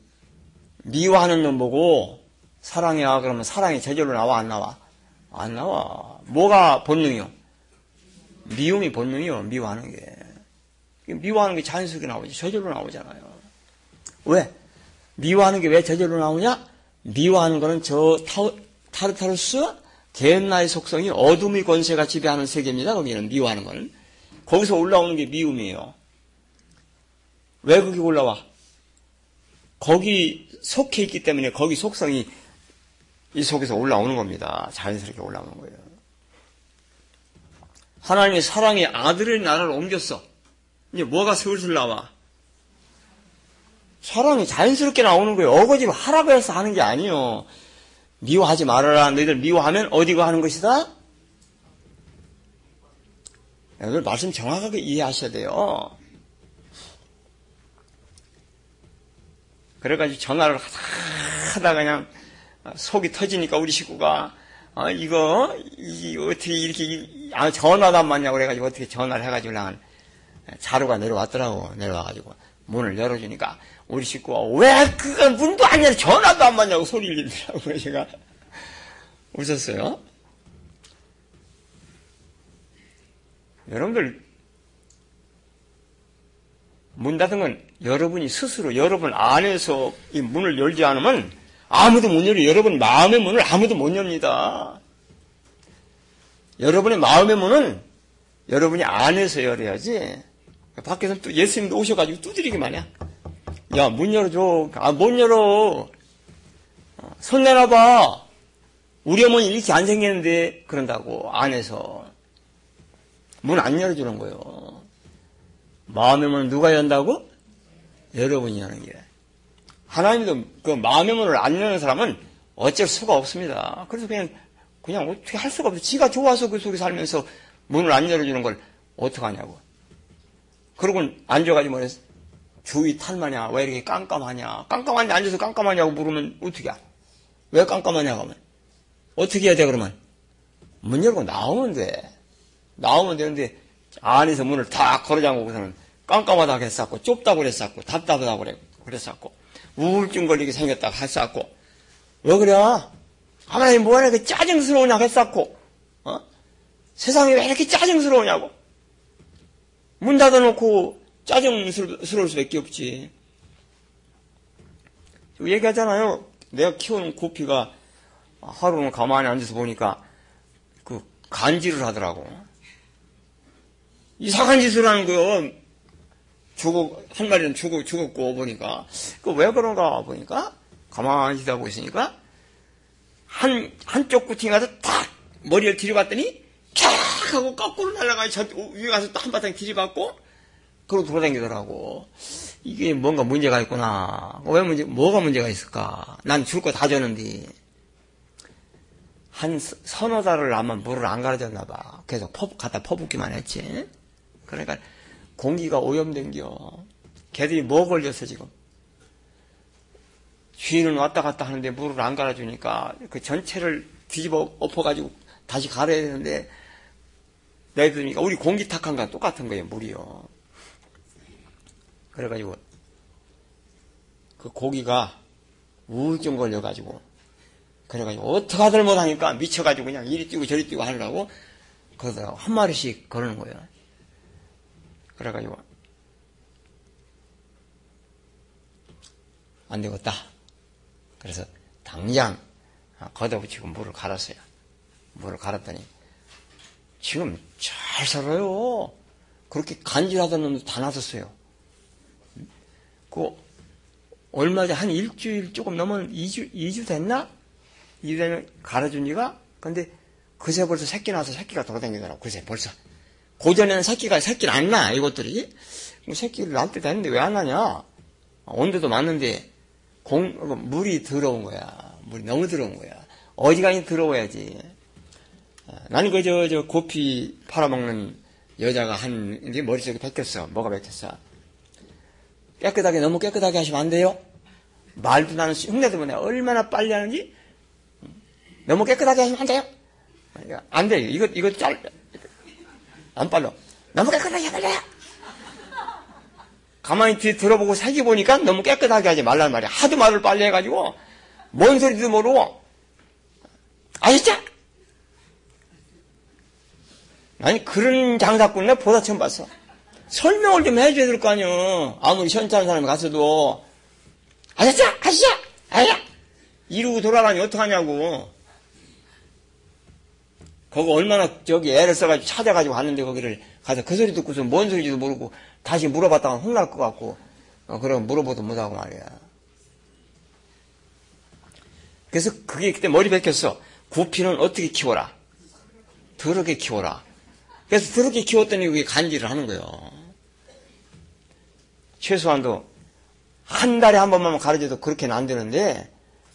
미워하는 놈 보고 사랑해야 그러면 사랑이 저절로 나와 안 나와? 안 나와. 뭐가 본능이요? 미움이 본능이요. 미워하는 게. 미워하는 게 자연스럽게 나오지. 저절로 나오잖아요. 왜? 미워하는 게 왜 저절로 나오냐? 미워하는 거는 저 타르타루스 개나의 속성이 어둠의 권세가 지배하는 세계입니다. 거기는 미워하는 거는. 거기서 올라오는 게 미움이에요. 왜 그게 올라와? 거기 속해 있기 때문에 거기 속성이 이 속에서 올라오는 겁니다. 자연스럽게 올라오는 거예요. 하나님의 사랑의 아들의 나라를 옮겼어. 이제 뭐가 슬슬 나와? 사랑이 자연스럽게 나오는 거예요. 어거지로 하라고 해서 하는 게 아니에요. 미워하지 말아라. 너희들 미워하면 어디가 하는 것이다? 여러분 말씀 정확하게 이해하셔야 돼요. 그래가지고 전화를 하다 그냥 속이 터지니까 우리 식구가 어, 이거 이, 어떻게 이렇게 아, 전화도 안 맞냐고 그래가지고 어떻게 전화를 해가지고 난 자루가 내려왔더라고 내려와가지고 문을 열어주니까 우리 식구가 왜 그거 문도 안 열어 전화도 안 받냐고 소리를 지르더라고요 제가 웃었어요 여러분들 문 닫은 건 여러분이 스스로 여러분 안에서 이 문을 열지 않으면 아무도 못 열어요. 여러분 마음의 문을 아무도 못 엽니다. 여러분의 마음의 문은 여러분이 안에서 열어야지. 밖에서 또 예수님도 오셔가지고 두드리기만 해. 야, 문 열어줘. 아, 못 열어. 손 내놔봐. 우리 어머니 이렇게 안 생겼는데, 그런다고, 안에서. 문 안 열어주는 거예요. 마음의 문은 누가 연다고? 여러분이 여는 게. 하나님도 그 마음의 문을 안 여는 사람은 어쩔 수가 없습니다. 그래서 그냥, 그냥 어떻게 할 수가 없어. 지가 좋아서 그 속에 살면서 문을 안 열어주는 걸 어떡하냐고. 그러고 앉아가지고 뭐랬어? 주위 탈마냐? 왜 이렇게 깜깜하냐? 깜깜한데 앉아서 깜깜하냐고 물으면 어떻게 해? 왜 깜깜하냐고 하면. 어떻게 해야 돼, 그러면? 문 열고 나오면 돼. 나오면 되는데, 안에서 문을 다 걸어 잠그고서는 깜깜하다고 했었고, 좁다고 그랬었고, 답답하다고 그랬었고, 우울증 걸리게 생겼다고 했었고, 왜 그래? 하나님 뭐하냐, 그 짜증스러우냐고 했었고, 어? 세상이 왜 이렇게 짜증스러우냐고. 문 닫아놓고 짜증스러울 수밖에 없지. 얘기하잖아요. 내가 키우는 고피가 하루는 가만히 앉아서 보니까 그 간질을 하더라고. 이상한 짓을 하는 거요. 죽어, 한 마리는 죽어, 죽었고 보니까. 그 왜 그런가 보니까 가만히 있다 보시니까 한, 한쪽 구팅이 가서 탁 머리를 들이봤더니 캬 하고 거꾸로 날아가서 저 위에 가서 또 한바탕 들이받고 그러고 돌아다니더라고. 이게 뭔가 문제가 있구나. 왜 문제, 뭐가 문제가 있을까? 난 줄 거 다 줬는데. 한 서너 달을 아마 물을 안 갈아줬나 봐. 계속 퍼, 갖다 퍼붓기만 했지. 그러니까 공기가 오염된 겨. 걔들이 뭐 걸렸어, 지금? 주인은 왔다 갔다 하는데 물을 안 갈아주니까 그 전체를 뒤집어 엎어가지고 다시 갈아야 되는데 내더니까 우리 공기 탁한 거랑 똑같은 거예요, 물이요. 그래가지고 그 고기가 우울증 걸려가지고 그래가지고 어떻게 하들 못하니까 미쳐가지고 그냥 이리 뛰고 저리 뛰고 하려고 거기서 한 마리씩 걸는 거예요. 그래가지고 안 되겠다. 그래서 당장 걷어붙이고 물을 갈았어요. 물을 갈았더니 지금 잘 살아요. 그렇게 간질하던 놈도 다 놔뒀어요. 그 얼마 전한 일주일 조금 넘은 2주 2주 됐나? 2주 되면 갈아준 지가 근데 그새 벌써 새끼 나서 새끼가 돌아다니더라고. 그새 벌써. 고전에는 새끼가 새끼를 안 나, 이것들이. 뭐 새끼를 날때 됐는데 왜안 나냐? 온도도 맞는데 공, 물이 더러운 거야. 물이 너무 더러운 거야. 어지간히 더러워야지. 나는 그, 저, 저, 고피 팔아먹는 여자가 한, 게 머릿속에 뺏겼어. 뭐가 뺏겼어? 깨끗하게, 너무 깨끗하게 하시면 안 돼요? 말도 나는 흉내도 못 내. 얼마나 빨리 하는지? 너무 깨끗하게 하시면 안 돼요? 안 돼요. 이거, 이거 짤, 안 빨라. 너무 깨끗하게 빨라요. 가만히 뒤에 들어보고 살기 보니까 너무 깨끗하게 하지 말란 말이야. 하도 말을 빨리 해가지고, 뭔 소리도 모르고, 아시죠? 아니, 그런 장사꾼 내 보다 처음 봤어. 설명을 좀 해줘야 될 거 아니야. 아무리 시원찮은 사람이 갔어도, 아셨죠? 아시죠? 아야! 이러고 돌아가니 어떡하냐고. 거기 얼마나 저기 애를 써가지고 찾아가지고 갔는데 거기를 가서 그 소리 듣고서 뭔 소리인지도 모르고 다시 물어봤다가 혼날 것 같고, 어, 그럼 물어보도 못하고 말이야. 그래서 그게 그때 머리 베꼈어. 구피는 어떻게 키워라? 더럽게 키워라. 그래서 더럽게 키웠더니 그게 간질을 하는 거예요. 최소한도 한 달에 한 번만 가르쳐도 그렇게는 안 되는데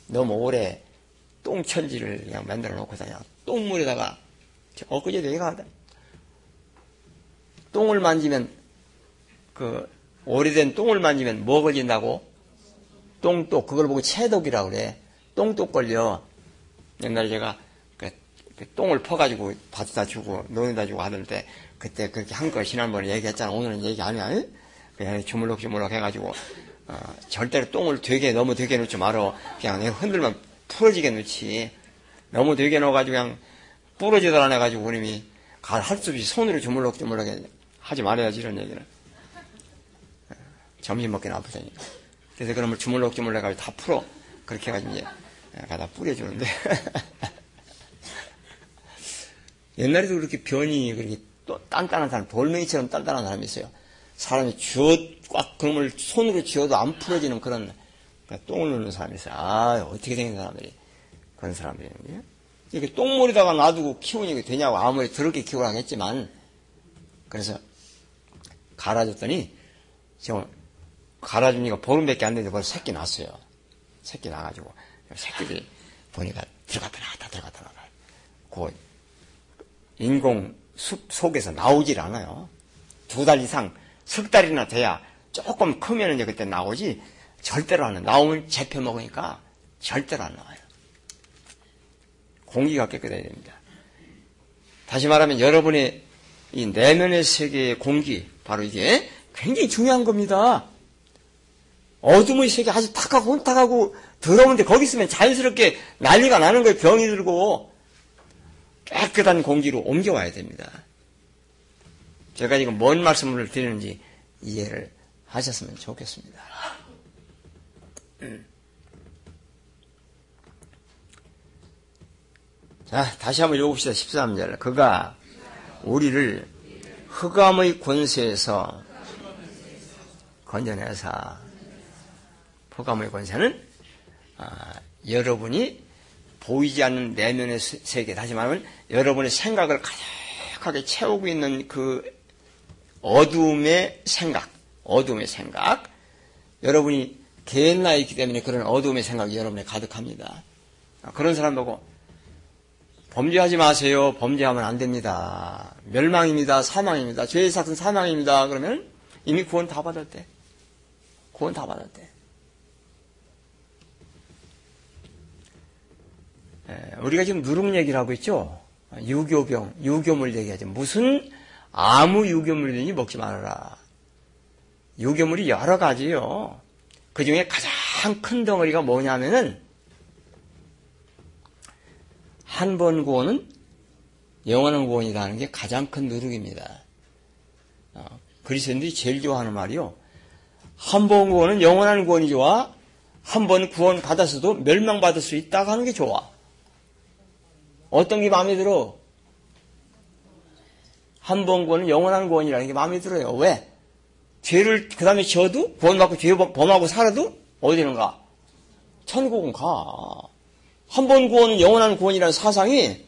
너무 오래 똥천지를 그냥 만들어 놓고 다녀. 똥물에다가 엊그제도 얘가 똥을 만지면 그 오래된 똥을 만지면 뭐 걸린다고? 똥독 그걸 보고 체독이라고 그래. 똥독 걸려. 옛날에 제가 그, 그 똥을 퍼가지고 밭에다 주고 논에다 주고 하던데 그때 그렇게 한 걸 지난번에 얘기했잖아. 오늘은 얘기 안 해. 그냥 주물럭 주물럭 해가지고 어, 절대로 똥을 되게 너무 되게 넣지 말어. 그냥 흔들면 풀어지게 넣지. 너무 되게 넣어가지고 그냥 부러지더라 해가지고 그님이 할 수 없이 손으로 주물럭 주물럭 하지 말아야지 이런 얘기를. 어, 점심 먹기는 아프다니까. 그래서 그러면 주물럭 주물럭 해가지고 다 풀어. 그렇게 해가지고 이제 가다 뿌려주는데. 옛날에도 그렇게 변이 그렇게 또 단단한 사람, 돌멩이처럼 단단한 사람이 있어요. 사람이 쥐어, 꽉 그놈을 손으로 쥐어도 안 풀어지는 그런 그러니까 똥을 누는 사람이 있어요. 아, 어떻게 생긴 사람들이. 그런 사람들이 있는데. 이렇게 똥물에다가 놔두고 키우니 되냐고 아무리 더럽게 키우라고 했지만, 그래서 갈아줬더니, 저, 갈아주니까 보름밖에 안 됐는데 벌써 새끼 났어요. 새끼 나가지고. 새끼들이 보니까 들어갔다 나갔다 들어갔다 나갔다. 그 인공 숲 속에서 나오질 않아요. 두 달 이상, 석 달이나 돼야 조금 크면 이제 그때 나오지 절대로 안 나와요. 나오면 재펴 먹으니까 절대로 안 나와요. 공기가 깨끗해야 됩니다. 다시 말하면 여러분의 이 내면의 세계의 공기, 바로 이게 굉장히 중요한 겁니다. 어둠의 세계 아주 탁하고 혼탁하고 더러운데 거기 있으면 자연스럽게 난리가 나는 거예요. 병이 들고 깨끗한 공기로 옮겨와야 됩니다. 제가 지금 뭔 말씀을 드리는지 이해를 하셨으면 좋겠습니다. 자, 다시 한번 읽어봅시다. 13절. 그가 우리를 흑암의 권세에서 건져내사 흑암의 권세는 아, 여러분이 보이지 않는 내면의 세계, 다시 말하면 여러분의 생각을 가득하게 채우고 있는 그 어둠의 생각, 어둠의 생각, 여러분이 개나 있기 때문에 그런 어둠의 생각이 여러분에 가득합니다. 아, 그런 사람 보고 범죄하지 마세요. 범죄하면 안 됩니다. 멸망입니다. 사망입니다. 죄의 삭은 사망입니다. 그러면 이미 구원 다 받았대. 구원 다 받았대. 우리가 지금 누룩 얘기를 하고 있죠. 유교병, 유교물 얘기하죠. 무슨 아무 유교물이든지 먹지 말아라. 유교물이 여러 가지요. 그 중에 가장 큰 덩어리가 뭐냐면은 한 번 구원은 영원한 구원이라는 게 가장 큰 누룩입니다. 어, 그리스도인들이 제일 좋아하는 말이요. 한 번 구원은 영원한 구원이 좋아. 한 번 구원 받았어도 멸망받을 수 있다고 하는 게 좋아. 어떤 게 마음에 들어? 한 번 구원은 영원한 구원이라는 게 마음에 들어요. 왜? 죄를 그 다음에 지어도 구원받고 죄 범하고 살아도 어디는 가? 천국은 가. 한 번 구원은 영원한 구원이라는 사상이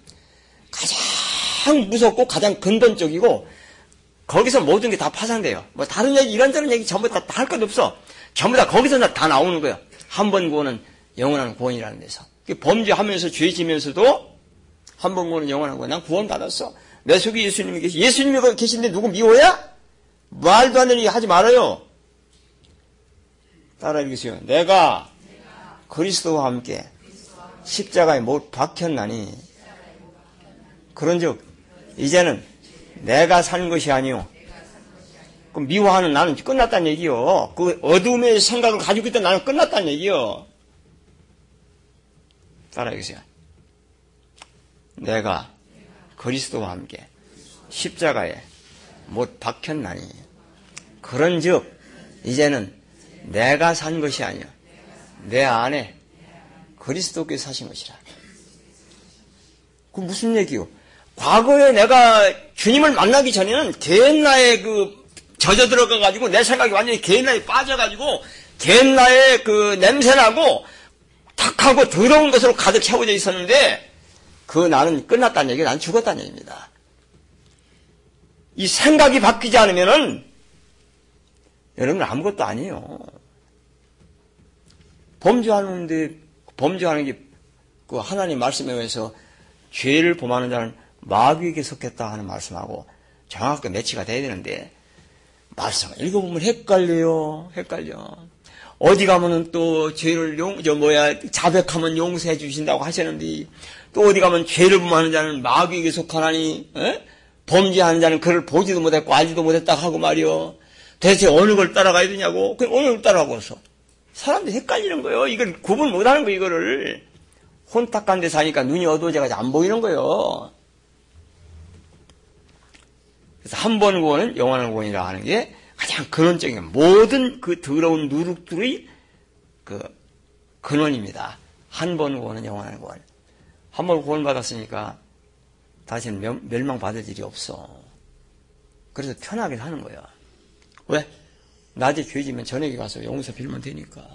가장 무섭고 가장 근본적이고 거기서 모든 게 다 파산돼요. 뭐 다른 얘기 이런저런 얘기 전부 다 할것 없어. 전부 다 거기서 다 나오는 거예요. 한 번 구원은 영원한 구원이라는 데서. 범죄하면서 죄 지면서도 한 번 구원은 영원한 거야. 난 구원 받았어. 내 속에 예수님이 계시. 예수님이 계신데 누구 미워야? 말도 안 되는 얘기 하지 말아요. 따라 읽으세요. 내가 그리스도와 함께 십자가에 못 박혔나니 그런즉 이제는 내가 산 것이 아니요. 그 미워하는 나는 끝났다는 얘기요. 그 어둠의 생각을 가지고 있던 나는 끝났다는 얘기요. 따라 읽으세요. 내가 그리스도와 함께 십자가에 못 박혔나니 그런즉 이제는 내가 산 것이 아니요 내 안에 그리스도께서 사신 것이라. 그 무슨 얘기요? 과거에 내가 주님을 만나기 전에는 개나에 그 젖어 들어가 가지고 내 생각이 완전히 개나에 빠져 가지고 개나에 그 냄새 나고 탁하고 더러운 것으로 가득 채워져 있었는데 그 나는 끝났다는 얘기가 난 죽었다는 얘기입니다. 이 생각이 바뀌지 않으면은 여러분 아무것도 아니에요. 범죄하는데 범죄하는 게 그 하나님 말씀에 의해서 죄를 범하는 자는 마귀에게 속했다 하는 말씀하고 정확하게 매치가 돼야 되는데 말씀을 읽어보면 헷갈려요. 헷갈려. 어디 가면은 또 죄를 용, 저 뭐야, 자백하면 용서해 주신다고 하시는데 또 어디 가면 죄를 범하는 자는 마귀에게 속하나니, 에? 범죄하는 자는 그를 보지도 못했고 알지도 못했다 하고 말이요. 대체 어느 걸 따라가야 되냐고. 그 어느 걸 따라가고서. 사람들이 헷갈리는 거예요. 이걸 구분 못 하는 거예요, 이거를. 혼탁한 데 사니까 눈이 어두워져가지고 안 보이는 거예요. 그래서 한 번 구원은 영원한 구원이라 하는 게 가장 근원적인 모든 그 더러운 누룩들의 그 근원입니다. 한 번 구원은 영원한 구원. 한 번 구원 받았으니까 다시는 멸망받을 일이 없어. 그래서 편하게 사는 거야. 왜? 낮에 죄지면 저녁에 가서 용서 빌면 되니까.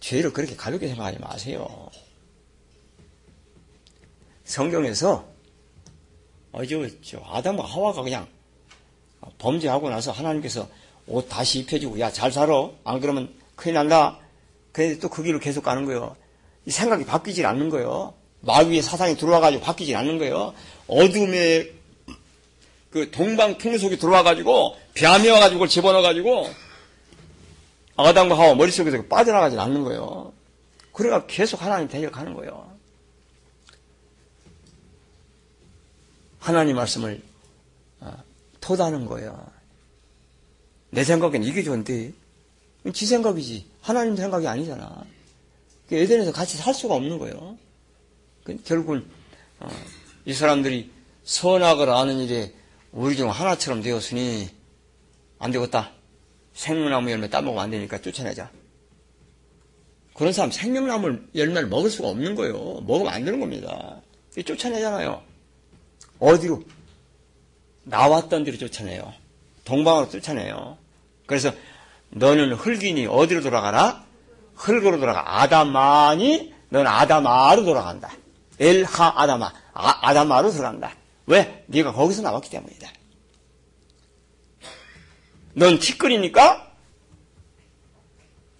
죄를 그렇게 가볍게 생각하지 마세요. 성경에서 저 아담과 하와가 그냥 범죄하고 나서 하나님께서 옷 다시 입혀주고 야 잘 살아 안 그러면 큰일 난다. 그런데 또 그 길을 계속 가는 거예요. 이 생각이 바뀌질 않는 거예요. 마귀의 사상이 들어와가지고 바뀌질 않는 거예요. 어둠의 그 동방 풍속이 들어와가지고 벼메와가지고 집어넣어가지고 아담과 하와 머릿속에서 빠져나가지 않는 거예요. 그래가 계속 하나님 대적하는 거예요. 하나님 말씀을 어, 토다는 거예요. 내 생각엔 이게 좋은데 지 생각이지 하나님 생각이 아니잖아. 에덴에서 같이 살 수가 없는 거예요. 그 결국은 어, 이 사람들이 선악을 아는 일에 우리 중 하나처럼 되었으니 안 되겠다. 생명나무 열매 따먹으면 안 되니까 쫓아내자. 그런 사람 생명나무 열매를 먹을 수가 없는 거예요. 먹으면 안 되는 겁니다. 쫓아내잖아요. 어디로? 나왔던 데로 쫓아내요. 동방으로 쫓아내요. 그래서 너는 흙이니 어디로 돌아가나? 흙으로 돌아가. 아담만이 너는 아담아로 돌아간다. 엘하 아담아. 아, 아담아로 들어간다. 왜? 네가 거기서 나왔기 때문이다. 넌 티끌이니까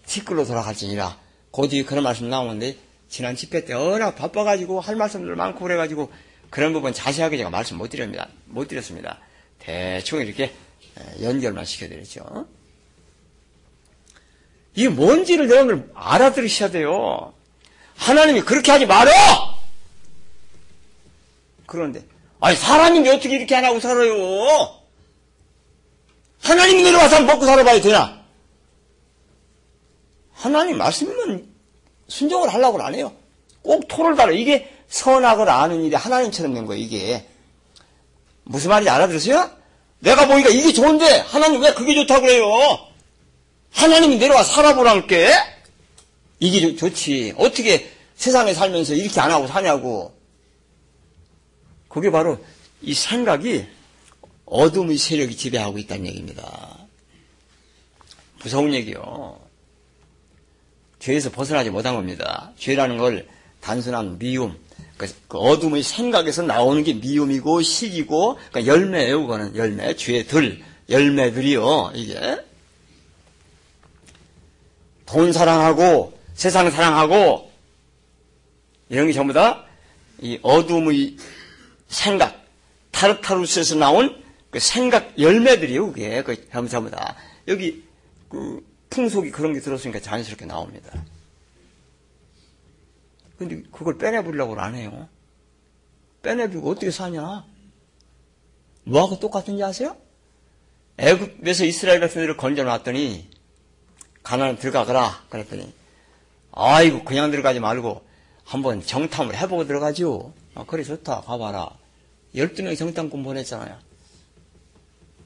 티끌로 돌아갈지니라. 고뒤 그런 말씀 나오는데 지난 집회 때 워낙 바빠가지고 할 말씀들 많고 그래가지고 그런 부분 자세하게 제가 말씀 못 드립니다. 못 드렸습니다. 대충 이렇게 연결만 시켜드렸죠. 이게 뭔지를 여러분들 알아들으셔야 돼요. 하나님이 그렇게 하지 말어! 그런데, 아니, 사람인데 어떻게 이렇게 안 하고 살아요? 하나님이 내려와서 먹고 살아봐야 되나? 하나님 말씀이면 순종을 하려고 안 해요. 꼭 토를 달아. 이게 선악을 아는 일이 하나님처럼 된 거예요, 이게. 무슨 말인지 알아들으세요? 내가 보니까 이게 좋은데, 하나님 왜 그게 좋다고 그래요? 하나님이 내려와 살아보라니까? 이게 좋지. 어떻게 세상에 살면서 이렇게 안 하고 사냐고. 그게 바로 이 생각이 어둠의 세력이 지배하고 있다는 얘기입니다. 무서운 얘기요. 죄에서 벗어나지 못한 겁니다. 죄라는 걸 단순한 미움, 그, 그 어둠의 생각에서 나오는 게 미움이고 시기고 그러니까 열매예요. 그거는 열매, 죄들, 열매들이요. 이게 돈 사랑하고 세상 사랑하고 이런 게 전부 다 이 어둠의 생각, 타르타루스에서 나온 그 생각 열매들이요. 그게 그 전부 다 여기 그 풍속이 그런 게 들었으니까 자연스럽게 나옵니다. 근데 그걸 빼내보려고 안 해요. 빼내비고 어떻게 사냐? 뭐하고 똑같은지 아세요? 애굽에서 이스라엘 백성들을 건져놨더니 가나안 들어가거라 그랬더니 아이고 그냥 들어가지 말고 한번 정탐을 해보고 들어가지요. 아, 그래 좋다 가봐라. 12명이 정탐꾼 보냈잖아요.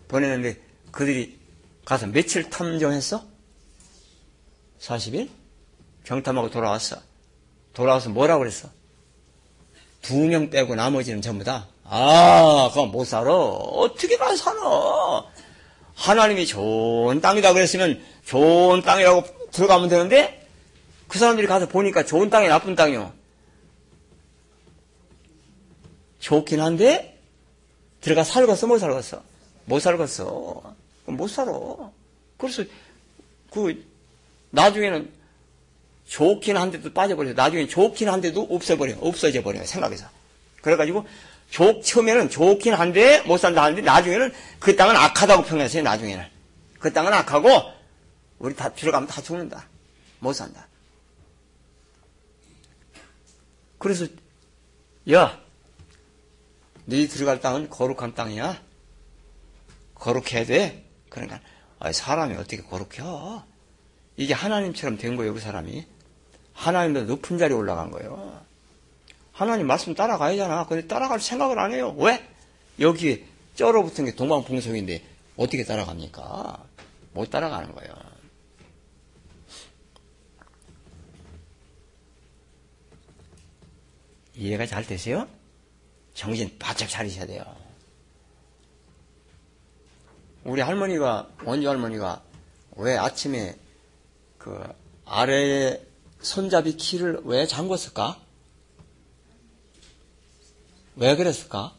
보냈는데 그들이 가서 며칠 탐정했어? 40일? 정탐하고 돌아왔어. 돌아와서 뭐라고 그랬어? 두 명 빼고 나머지는 전부 다, 아, 그건 못 살아. 어떻게 가 살아? 하나님이 좋은 땅이다 그랬으면 좋은 땅이라고 들어가면 되는데 그 사람들이 가서 보니까 좋은 땅이 나쁜 땅이요. 좋긴 한데 들어가 살겠어 못 살겠어? 못 살겠어. 못 살아. 그래서 그 나중에는 좋긴 한데도 빠져버려요. 나중에 좋긴 한데도 없어버려. 없어져 버려요. 생각에서. 그래가지고 좋, 처음에는 좋긴 한데 못 산다 하는데 나중에는 그 땅은 악하다고 평했어요. 나중에는. 그 땅은 악하고 우리 다 들어가면 다 죽는다. 못 산다. 그래서 야, 네 들어갈 땅은 거룩한 땅이야. 거룩해야 돼. 그러니까 사람이 어떻게 거룩해? 이게 하나님처럼 된 거예요, 그 사람이. 하나님도 높은 자리에 올라간 거예요. 하나님 말씀 따라가야잖아. 근데 따라갈 생각을 안 해요. 왜? 여기 쩔어 붙은 게 동방풍속인데 어떻게 따라갑니까? 못 따라가는 거예요. 이해가 잘 되세요? 정신 바짝 차리셔야 돼요. 우리 할머니가, 원주 할머니가 왜 아침에 그 아래 손잡이 키를 왜 잠궜을까? 왜 그랬을까?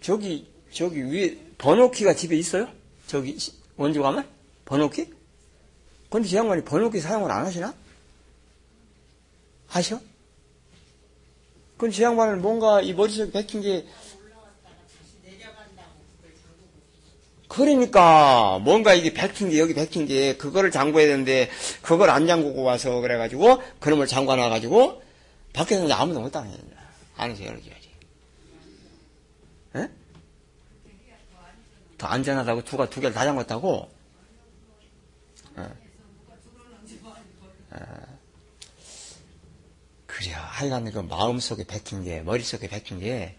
저기, 저기 위에 번호키가 집에 있어요? 저기 원주 가면? 번호키? 근데 제 양반이 번호키 사용을 안 하시나? 하셔? 그럼 제 양반은 뭔가 이 머릿속에 백힌 게 그러니까 뭔가 이게 백힌 게 여기 백힌 게 그거를 잠궈야 되는데 그걸 안 잠그고 와서 그래가지고 그놈을 잠궈 놔가지고 밖에서 아무도 못 당해 안에서 열어줘야지 에? 더 안전하다고 두가 두 개를 다 잠궜다고 에. 에. 그래요 하여간 그 마음속에 백힌 게 머릿속에 백힌 게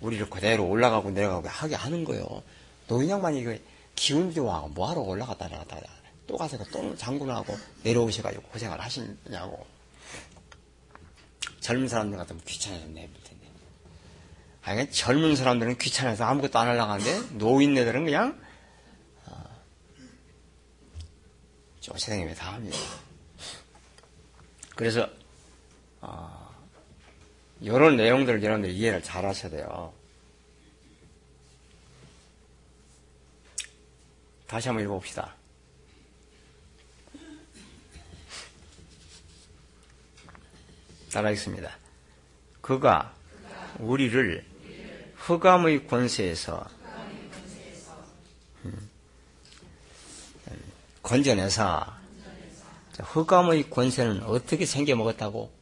우리를 그대로 올라가고 내려가고 하게 하는 거예요 노인 양반이 이거 기운 좋아하고 뭐하러 올라갔다 내려갔다 또 가서 또 장군하고 내려오셔가지고 고생을 하시냐고 젊은 사람들 같으면 귀찮아서 내볼 텐데. 아니 젊은 사람들은 귀찮아서 아무것도 안 하려고 하는데 노인네들은 그냥 어, 쫓아다니며 다. 합니다. 그래서 어, 이런 내용들을 여러분들 이해를 잘 하셔야 돼요. 다시 한번 읽어봅시다. 따라하겠습니다. 그가 우리를 흑암의 권세에서 음, 건져내서 흑암의 권세는 어떻게 생겨 먹었다고?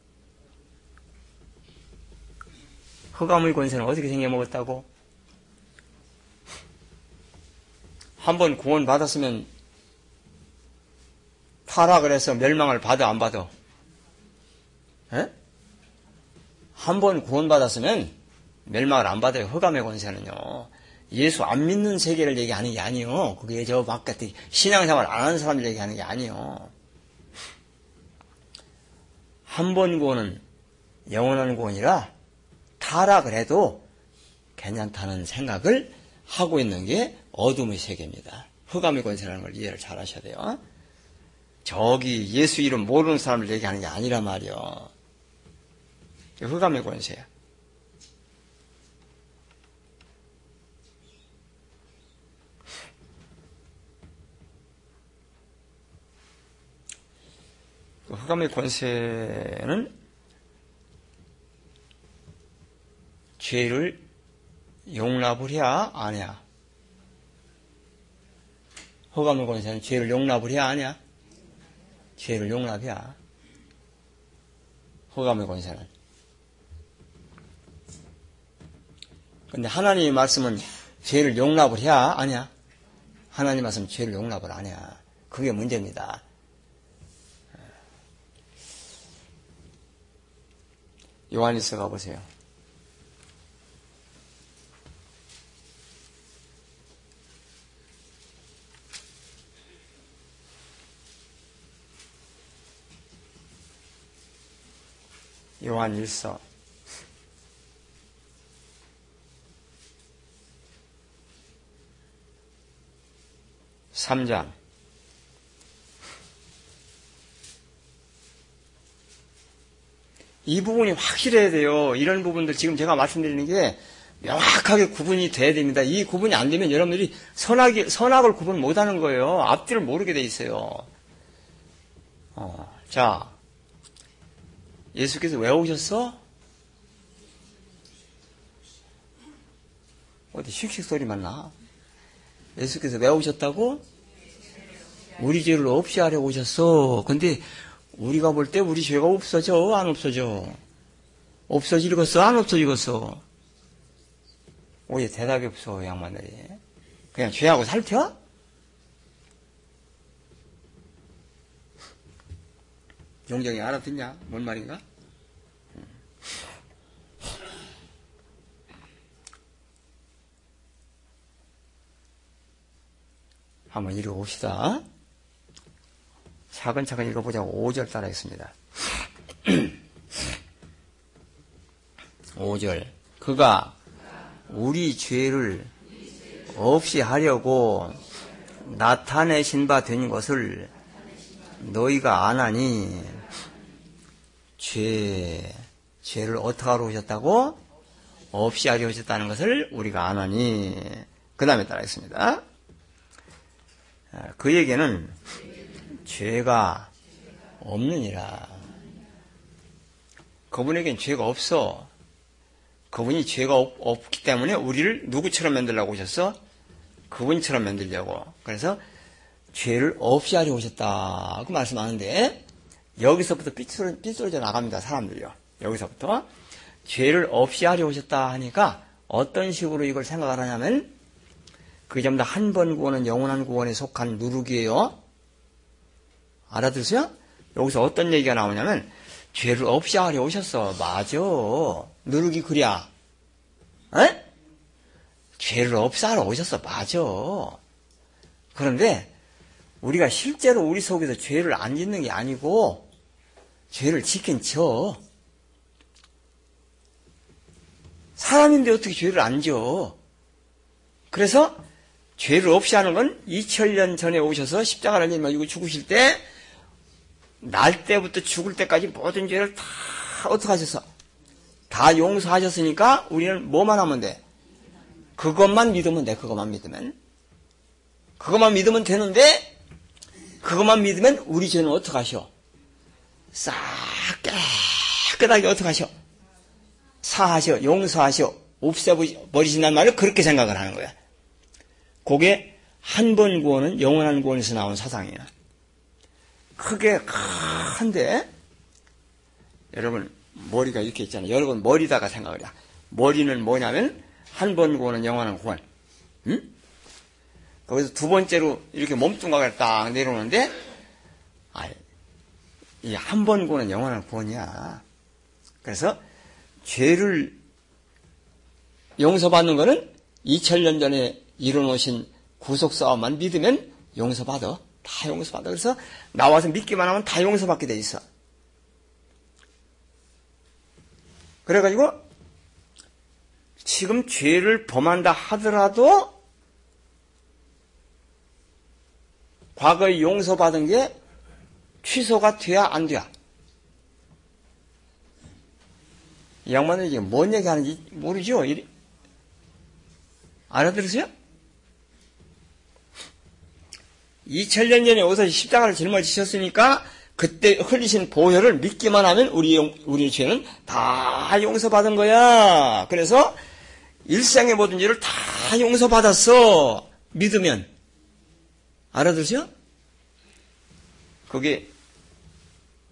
흑암의 권세는 어떻게 생겨 먹었다고? 한번 구원 받았으면 타락을 해서 멸망을 받아 안 받아? 한 번 구원 받았으면 멸망을 안 받아요. 흑암의 권세는요. 예수 안 믿는 세계를 얘기하는 게 아니요. 그게 저 바깥에 신앙생활 안 하는 사람들 얘기하는 게 아니요. 한 번 구원은 영원한 구원이라 타락을 해도 괜찮다는 생각을 하고 있는 게 어둠의 세계입니다. 흑암의 권세라는 걸 이해를 잘 하셔야 돼요. 저기 예수 이름 모르는 사람을 얘기하는 게 아니란 말이요. 흑암의 권세야. 그 흑암의 권세는 죄를 용납을 해야 아냐. 허감의 권세는 죄를 용납을 해야 하냐? 죄를 용납해야. 허감의 권세는. 근데 하나님의 말씀은 죄를 용납을 해야 하냐? 하나님 말씀 은 죄를 용납을 안 해야. 그게 문제입니다. 요한일서 가보세요. 요한 1서 3장. 이 부분이 확실해야 돼요. 이런 부분들 지금 제가 말씀드리는 게 명확하게 구분이 돼야 됩니다. 이 구분이 안 되면 여러분들이 선악, 선악을 구분 못 하는 거예요. 앞뒤를 모르게 돼 있어요. 어, 자, 예수께서 왜 오셨어? 어디 씩씩 소리만 나. 예수께서 왜 오셨다고? 우리 죄를 없이 하려고 오셨어. 근데 우리가 볼 때 우리 죄가 없어져? 안 없어져? 없어지겠어? 안 없어지겠어? 오히려 대답이 없어, 양반들이. 그냥 죄하고 살펴? 용정이 알아듣냐? 뭔 말인가? 한번 읽어봅시다. 차근차근 읽어보자고 5절 따라했습니다. 5절. 그가 우리 죄를 없이 하려고 나타내신 바 된 것을 너희가 아나니 죄, 죄를 어떻게 하러 오셨다고? 없이 하려 오셨다는 것을 우리가 아나니 그 다음에 따라했습니다. 그에게는 죄가 없느니라. 그분에겐 죄가 없어. 그분이 죄가 없, 기 때문에 우리를 누구처럼 만들려고 오셨어? 그분처럼 만들려고. 그래서 죄를 없이 하려 오셨다고 말씀하는데 여기서부터 삐뚤어, 삐뚤어져 나갑니다. 사람들요. 여기서부터 죄를 없이 하려 오셨다 하니까 어떤 식으로 이걸 생각을 하냐면 그게 전부 다한 번 구원은 영원한 구원에 속한 누룩이에요. 알아들으세요? 여기서 어떤 얘기가 나오냐면 죄를 없이 하려 오셨어. 맞아. 누룩이 그랴. 에? 죄를 없이 하러 오셨어. 맞아. 그런데 우리가 실제로 우리 속에서 죄를 안 짓는 게 아니고 죄를 지킨 쳐. 사람인데 어떻게 죄를 안 져? 그래서 죄를 없이 하는 건 2000년 전에 오셔서 십자가를 지고 죽으실 때 날 때부터 죽을 때까지 모든 죄를 다 어떻게 하셨어? 다 용서하셨으니까 우리는 뭐만 하면 돼? 그것만 믿으면 돼. 그것만 믿으면. 그것만 믿으면 되는데 그것만 믿으면 우리 죄는 어떻게 하셔? 싹 깨끗하게 어떻게 하셔? 사하셔, 용서하셔, 없애버리신다는 말을 그렇게 생각을 하는 거야. 그게 한 번 구원은 영원한 구원에서 나온 사상이야. 크게 큰데 여러분 머리가 이렇게 있잖아요. 여러분 머리다가 생각을 해. 머리는 뭐냐면 한 번 구원은 영원한 구원. 응? 거기서 두 번째로 이렇게 몸뚱아리를 딱 내려오는데 이한 번 구원은 영원한 구원이야. 그래서 죄를 용서받는 거는 2000년 전에 이뤄놓으신 구속사업만 믿으면 용서받아. 다 용서받아. 그래서 나와서 믿기만 하면 다 용서받게 돼 있어. 그래가지고 지금 죄를 범한다 하더라도 과거에 용서받은 게 취소가 돼야 안 돼야. 이 양반은 이게 뭔 얘기 하는지 모르죠? 알아들으세요? 2000년 전에 오서 십자가를 짊어지셨으니까 그때 흘리신 보혈을 믿기만 하면 우리 우리 죄는 다 용서받은 거야. 그래서 일생의 모든 죄를 다 용서받았어. 믿으면 알아들으세요? 그게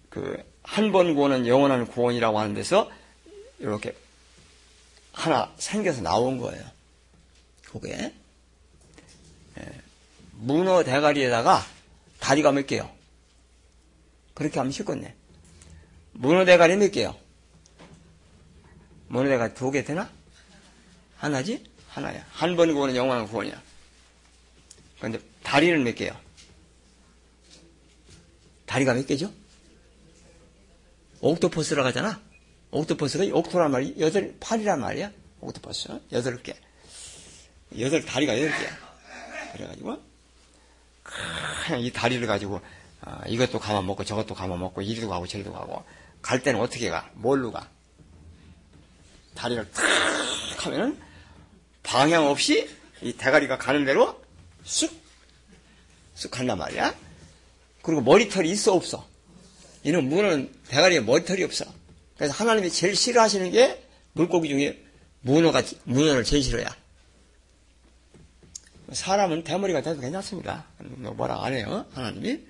그 한 번 구원은 영원한 구원이라고 하는 데서 이렇게 하나 생겨서 나온 거예요. 그게 문어 대가리에다가 다리가 몇 개요? 그렇게 하면 쉽겠네. 문어 대가리 몇 개요? 문어 대가리 두 개 되나? 하나지? 하나야. 한 번 구원은 영원한 구원이야. 그런데 다리는 몇 개요? 다리가 몇 개죠? 옥토퍼스라고 하잖아. 옥토퍼스가 옥토란 말이 여덟, 팔이란 말이야. 옥토퍼스. 여덟 개. 여덟 다리가 여덟 개야. 그래가지고 이 다리를 가지고 어, 이것도 감아 먹고 저것도 감아 먹고 이리도 가고 저리도 가고 갈 때는 어떻게 가? 뭘로 가? 다리를 탁 하면은 방향 없이 이 대가리가 가는 대로 쑥, 쑥 간단 말이야. 그리고 머리털이 있어 없어? 이는 문어는 대가리에 머리털이 없어. 그래서 하나님이 제일 싫어하시는 게 물고기 중에 문어가 문어를 제일 싫어야. 사람은 대머리가 돼도 괜찮습니다. 뭐라 안 해요, 하나님이.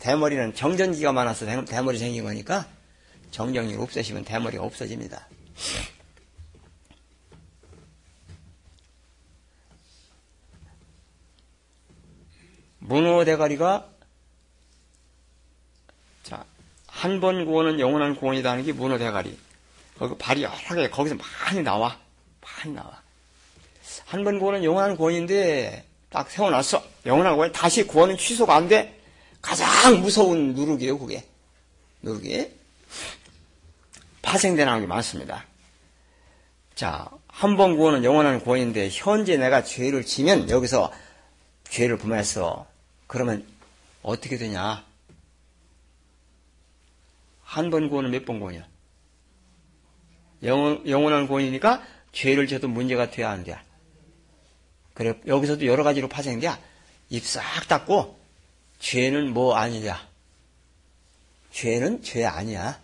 대머리는 정전기가 많아서 대머리 생긴 거니까 정전기를 없애시면 대머리가 없어집니다. 문어 대가리가 자, 한 번 구원은 영원한 구원이다 하는 게 문어 대가리. 거기 발이 여러 개 거기서 많이 나와. 많이 나와. 한번 구원은 영원한 구원인데 딱 세워놨어. 영원한 구원 다시 구원은 취소가 안 돼. 가장 무서운 누룩이에요, 그게. 누룩이. 파생되는 게 많습니다. 자, 한 번 구원은 영원한 구원인데 현재 내가 죄를 지면 여기서 죄를 범해서 그러면 어떻게 되냐? 한 번 구원은 몇 번 구원이야? 영원, 영원한 구원이니까 죄를 져도 문제가 돼야 안 돼. 그래, 여기서도 여러 가지로 파생돼. 입싹 닫고, 죄는 뭐 아니냐? 죄는 죄 아니야.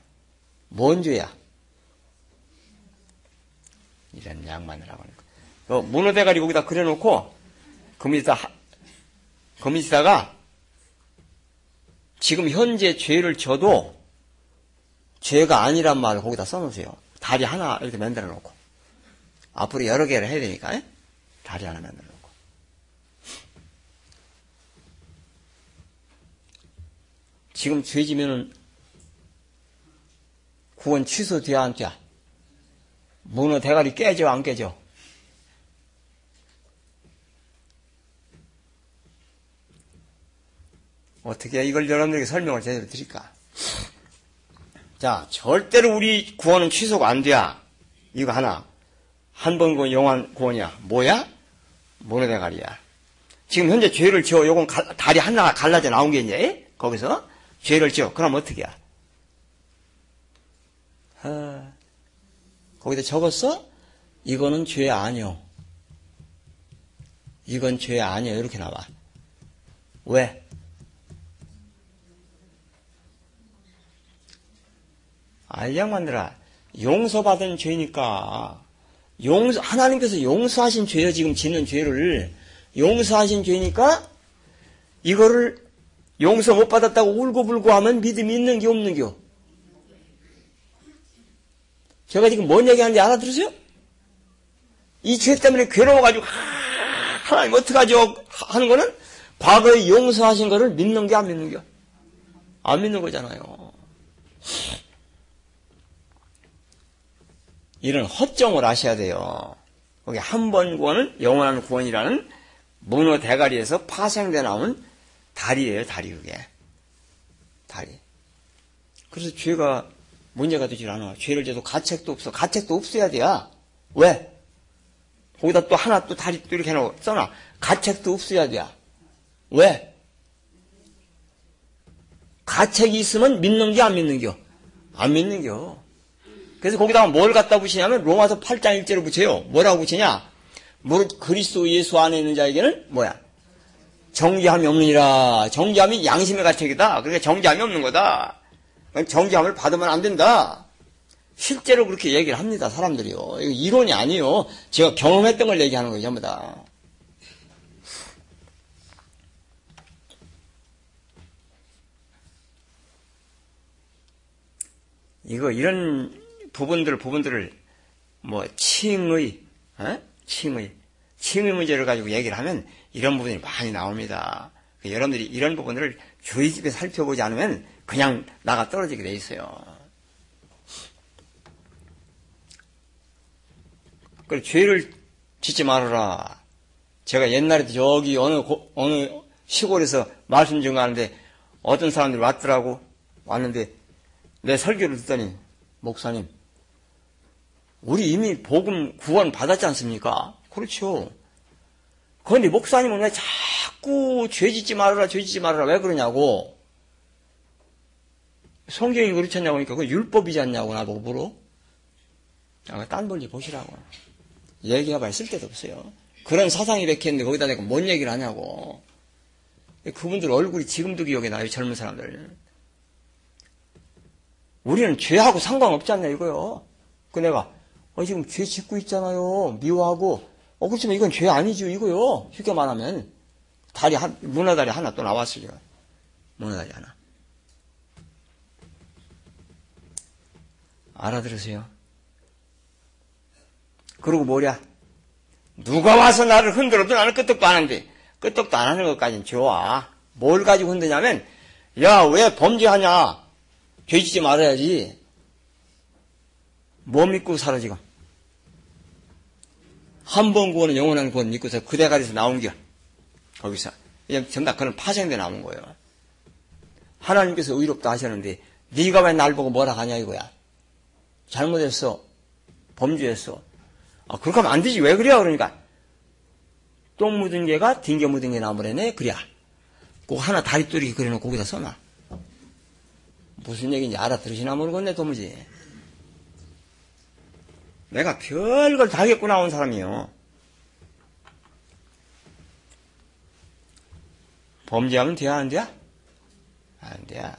뭔 죄야? 이런 양만을 하고 있는 거. 문어 대가리 거기다 그려놓고, 그 밑에다, 그 밑에다가, 지금 현재 죄를 져도, 죄가 아니란 말을 거기다 써놓으세요. 다리 하나 이렇게 만들어 놓고. 앞으로 여러 개를 해야 되니까, 에? 다리 하나 만들어 놓고. 지금 죄 지면은 구원 취소돼야 안 돼? 문어 대가리 깨져 안 깨져? 어떻게 이걸 여러분들에게 설명을 제대로 드릴까? 자, 절대로 우리 구원은 취소가 안 돼야. 이거 하나. 한 번 구원 영원 구원이야. 뭐야? 문어 대가리야. 지금 현재 죄를 지어 요건 다리 하나 갈라져 나온 게 이제 거기서 죄를 지어. 그럼 어떻게 해? 아, 거기다 적었어? 이거는 죄 아니요. 이건 죄 아니요. 이렇게 나와. 왜? 아, 이 양반들아. 용서받은 죄니까. 용서, 하나님께서 용서하신 죄요. 지금 짓는 죄를. 용서하신 죄니까, 이거를 용서 못 받았다고 울고불고 하면 믿음이 있는 게 없는 겨. 제가 지금 뭔 얘기하는지 알아들으세요? 이 죄 때문에 괴로워가지고, 하나님 어떡하죠? 하는 거는 과거에 용서하신 거를 믿는 게 안 믿는 겨. 안 믿는 거잖아요. 이런 허점을 아셔야 돼요. 거기 한 번 구원은 영원한 구원이라는 문어 대가리에서 파생돼 나온 다리예요, 다리 그게. 다리. 그래서 죄가 문제가 되질 않아. 죄를 져도 가책도 없어. 가책도 없어야 돼야. 왜? 거기다 또 하나 또 다리 또 이렇게 해놓고 써놔. 가책도 없어야 돼야. 왜? 가책이 있으면 믿는 게안 믿는 겨? 안 믿는 겨. 그래서 거기다가 뭘 갖다 붙이냐면 로마서 8장 1절을 붙여요. 뭐라고 붙이냐? 무릇 그리스도 예수 안에 있는 자에게는 뭐야? 정죄함이 없느니라. 정죄함이 양심의 가책이다. 그러니까 정죄함이 없는 거다. 정죄함을 받으면 안 된다. 실제로 그렇게 얘기를 합니다. 사람들이요. 이거 이론이 아니에요. 제가 경험했던 걸 얘기하는 거예요. 전부 다. 이거 이런 부분들 부분들을 뭐 칭의, 어? 칭의, 칭의 문제를 가지고 얘기를 하면 이런 부분이 많이 나옵니다. 여러분들이 이런 부분들을 저희 집에 살펴보지 않으면 그냥 나가 떨어지게 돼 있어요. 그 죄를 짓지 말아라. 제가 옛날에도 저기 어느 어느 시골에서 말씀 증거하는데 어떤 사람들이 왔더라고 왔는데 내 설교를 듣더니 목사님 우리 이미 복음 구원 받았지 않습니까? 그렇죠. 그런데 목사님은 왜 자꾸 죄 짓지 말아라, 죄 짓지 말아라, 왜 그러냐고. 성경이 그렇지 않냐고 하니까 그 율법이지 않냐고 나보고 물어. 아, 딴 볼일 보시라고. 얘기해봐 있을 데도 없어요. 그런 사상이 백했는데 거기다 내가 뭔 얘기를 하냐고. 그분들 얼굴이 지금도 기억에 나요, 젊은 사람들. 우리는 죄하고 상관없지 않냐, 이거요. 그 내가, 어, 지금 죄 짓고 있잖아요. 미워하고. 어, 그렇지만 이건 죄 아니죠, 이거요. 쉽게 말하면. 다리 한, 문화다리 하나 또 나왔어요. 문화다리 하나. 알아들으세요? 그리고 뭐냐? 누가 와서 나를 흔들어도 나는 끄떡도 안 하는데, 끄떡도 안 하는 것까지는 좋아. 뭘 가지고 흔드냐면, 야, 왜 범죄하냐? 죄 짓지 말아야지. 뭐 믿고 살아, 지금? 한 번 구원은 영원한 구원 믿고서 그 대가리에서 나온 겨. 거기서. 그냥 전부 그런 파생돼 나온 거예요. 하나님께서 의롭다 하셨는데, 네가 왜 날 보고 뭐라 하냐 이거야. 잘못했어. 범죄했어. 아, 그렇게 하면 안 되지. 왜 그래요? 그러니까. 똥 묻은 개가 딩겨 묻은 개 나무래네. 그래야. 꼭 하나 다리 뚜리기 그려놓고 거기다 써놔. 무슨 얘기인지 알아들으시나 모르겠네, 도무지. 내가 별걸 다 겪고 나온 사람이요. 범죄하면 돼야, 안 돼야? 안 돼야.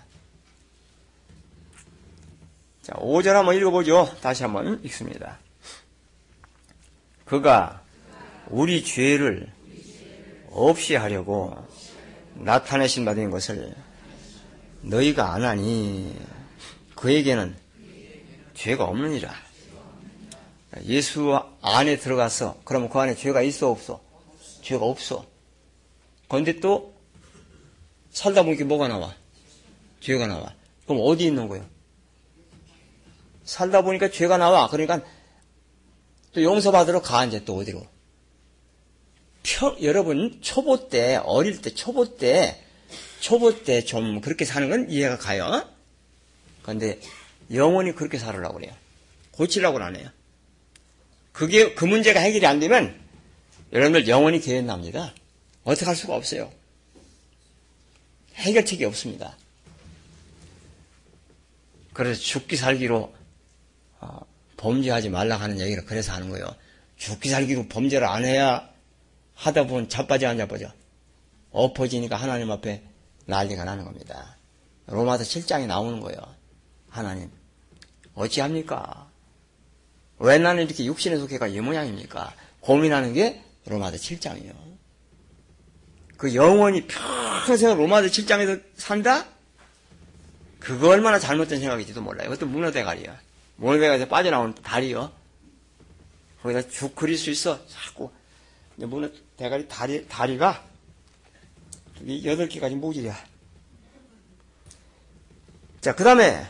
자, 5절 한번 읽어보죠. 다시 한번 읽습니다. 그가 우리 죄를 없이 하려고 나타내신 바된 것을 너희가 안 하니 그에게는 죄가 없느니라. 예수 안에 들어가서 그러면 그 안에 죄가 있어 없어? 죄가 없어. 그런데 또 살다 보니까 뭐가 나와? 죄가 나와. 그럼 어디 있는 거예요? 살다 보니까 죄가 나와. 그러니까 또 용서받으러 가, 이제 또 어디로. 평, 여러분, 초보 때, 어릴 때, 초보 때, 초보 때 좀 그렇게 사는 건 이해가 가요. 그런데 영원히 그렇게 살으려고 그래요. 고치려고는 안 해요. 그게, 그 문제가 해결이 안 되면 여러분들 영원히 개연납니다. 어떻게 할 수가 없어요. 해결책이 없습니다. 그래서 죽기 살기로 어, 범죄하지 말라 하는 얘기를 그래서 하는 거예요. 죽기 살기로 범죄를 안 해야 하다 보면 자빠져 안 자빠져. 엎어지니까 하나님 앞에 난리가 나는 겁니다. 로마서 7장에 나오는 거예요. 하나님 어찌합니까? 왜 나는 이렇게 육신에 속해가 이 모양입니까? 고민하는 게 로마서 7장이에요. 그 영원히 평생 로마서 7장에서 산다? 그거 얼마나 잘못된 생각인지도 몰라요. 그것도 문어대가리야. 문어대가리에서 빠져나온 다리요. 거기다 죽 그릴 수 있어. 자꾸. 문어 대가리 다리, 다리가 여덟 개까지 모질이야. 자, 그 다음에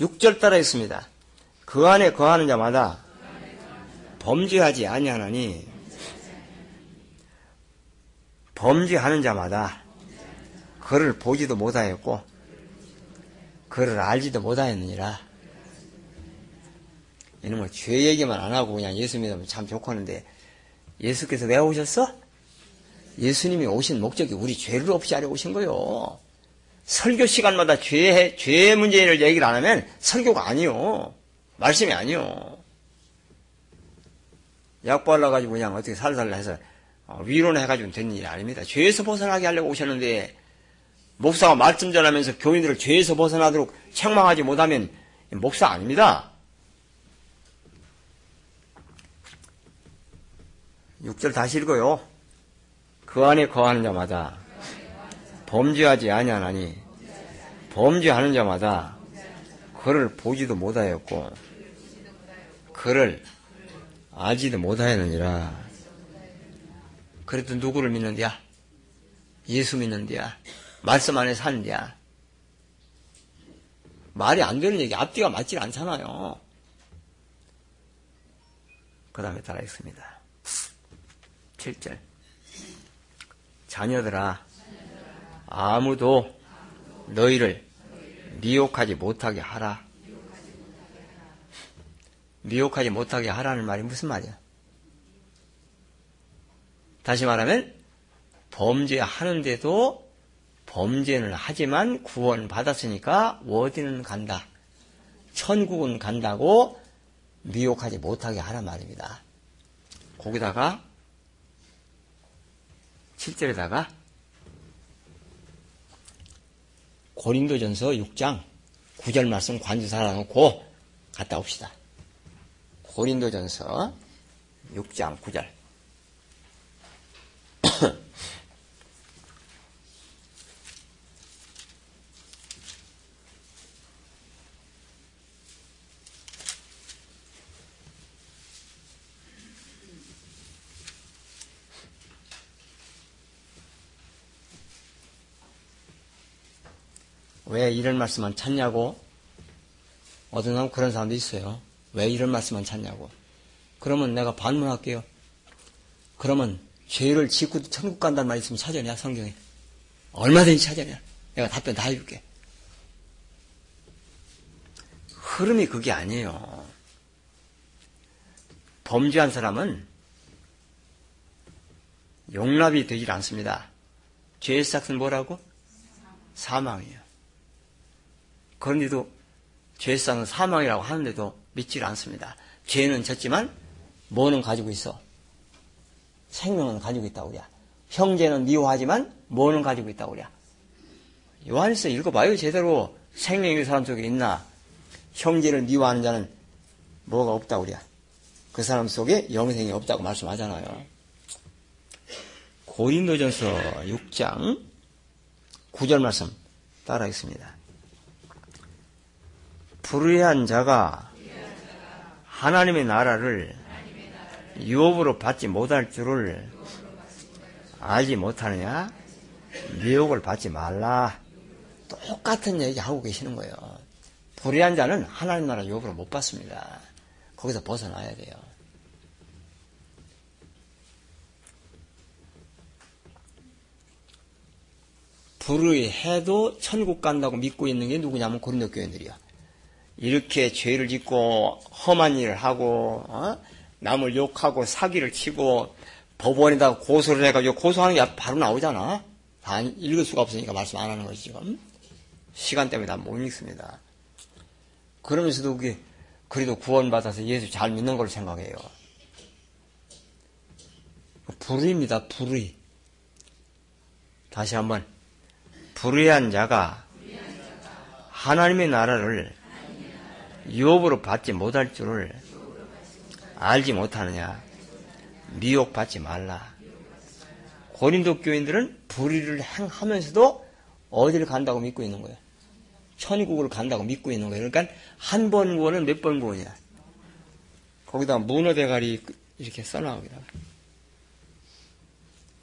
6절 따라 있습니다. 그 안에 거하는 자마다 범죄하지 아니하나니 범죄하는 자마다 그를 보지도 못하였고 그를 알지도 못하였느니라. 이놈을 죄 얘기만 안 하고 그냥 예수 믿으면 참 좋겠는데 예수께서 왜 오셨어? 예수님이 오신 목적이 우리 죄를 없이 하려 오신 거요. 설교 시간마다 죄, 죄 문제를 얘기를 안 하면 설교가 아니요. 말씀이 아니요. 약 발라가지고 그냥 어떻게 살살 해서 어, 위로는 해가지고 되는 일이 아닙니다. 죄에서 벗어나게 하려고 오셨는데 목사가 말씀 전하면서 교인들을 죄에서 벗어나도록 책망하지 못하면 목사 아닙니다. 6절 다시 읽어요. 그 안에 거하는 자마다 범죄하지 아니하나니 범죄하는 자마다 그를 보지도 못하였고 그를 알지도 못하였느니라. 그래도 누구를 믿는디야? 예수 믿는디야? 말씀 안에 사는디야? 말이 안 되는 얘기 앞뒤가 맞지 않잖아요. 그 다음에 따라 읽습니다. 7절. 자녀들아, 아무도 너희를 미혹하지 못하게 하라. 미혹하지 못하게 하라는 말이 무슨 말이야? 다시 말하면 범죄하는데도 범죄는 하지만 구원 받았으니까 어디는 간다. 천국은 간다고 미혹하지 못하게 하란 말입니다. 거기다가 7절에다가 고린도전서 6장 9절 말씀 관주 살아놓고 갔다 옵시다. 고린도전서 6장 9절 왜 이런 말씀만 찾냐고? 어떤 사람 그런 사람도 있어요. 왜 이런 말씀만 찾냐고. 그러면 내가 반문할게요. 그러면 죄를 짓고 천국 간다는 말 있으면 찾아냐, 성경에. 얼마든지 찾아냐. 내가 답변 다 해줄게. 흐름이 그게 아니에요. 범죄한 사람은 용납이 되질 않습니다. 죄의 삭은 뭐라고? 사망이에요. 그런데도 죄상은 사망이라고 하는데도 믿질 않습니다. 죄는 졌지만 뭐는 가지고 있어? 생명은 가지고 있다고 그래. 형제는 미워하지만 뭐는 가지고 있다고 그래. 요한에서 읽어봐요 제대로 생명이 사람 속에 있나? 형제를 미워하는 자는 뭐가 없다고 그래. 그 사람 속에 영생이 없다고 말씀하잖아요. 고린도전서 6장 9절 말씀 따라하겠습니다. 불의한 자가 하나님의 나라를 유업으로 받지 못할 줄을 알지 못하느냐? 미혹을 받지 말라. 똑같은 얘기 하고 계시는 거예요. 불의한 자는 하나님 나라 유업으로 못 받습니다. 거기서 벗어나야 돼요. 불의해도 천국 간다고 믿고 있는 게 누구냐면 고린도 교인들이야. 이렇게 죄를 짓고 험한 일을 하고 어? 남을 욕하고 사기를 치고 법원에다가 고소를 해가지고 고소하는 게 바로 나오잖아. 다 읽을 수가 없으니까 말씀 안 하는 거지 지금. 시간 때문에 다 못 읽습니다. 그러면서도 그게 그래도 구원받아서 예수 잘 믿는 걸 생각해요. 불의입니다. 불의. 다시 한번 불의한 자가 하나님의 나라를 유업으로 받지 못할 줄을 알지 못하느냐. 미혹받지 말라. 고린도 교인들은 불의를 행하면서도 어디를 간다고 믿고 있는 거예요. 천국을 간다고 믿고 있는 거예요. 그러니까 한 번 구원은 몇 번 구원이야. 거기다 문어 대가리 이렇게 써나오기다.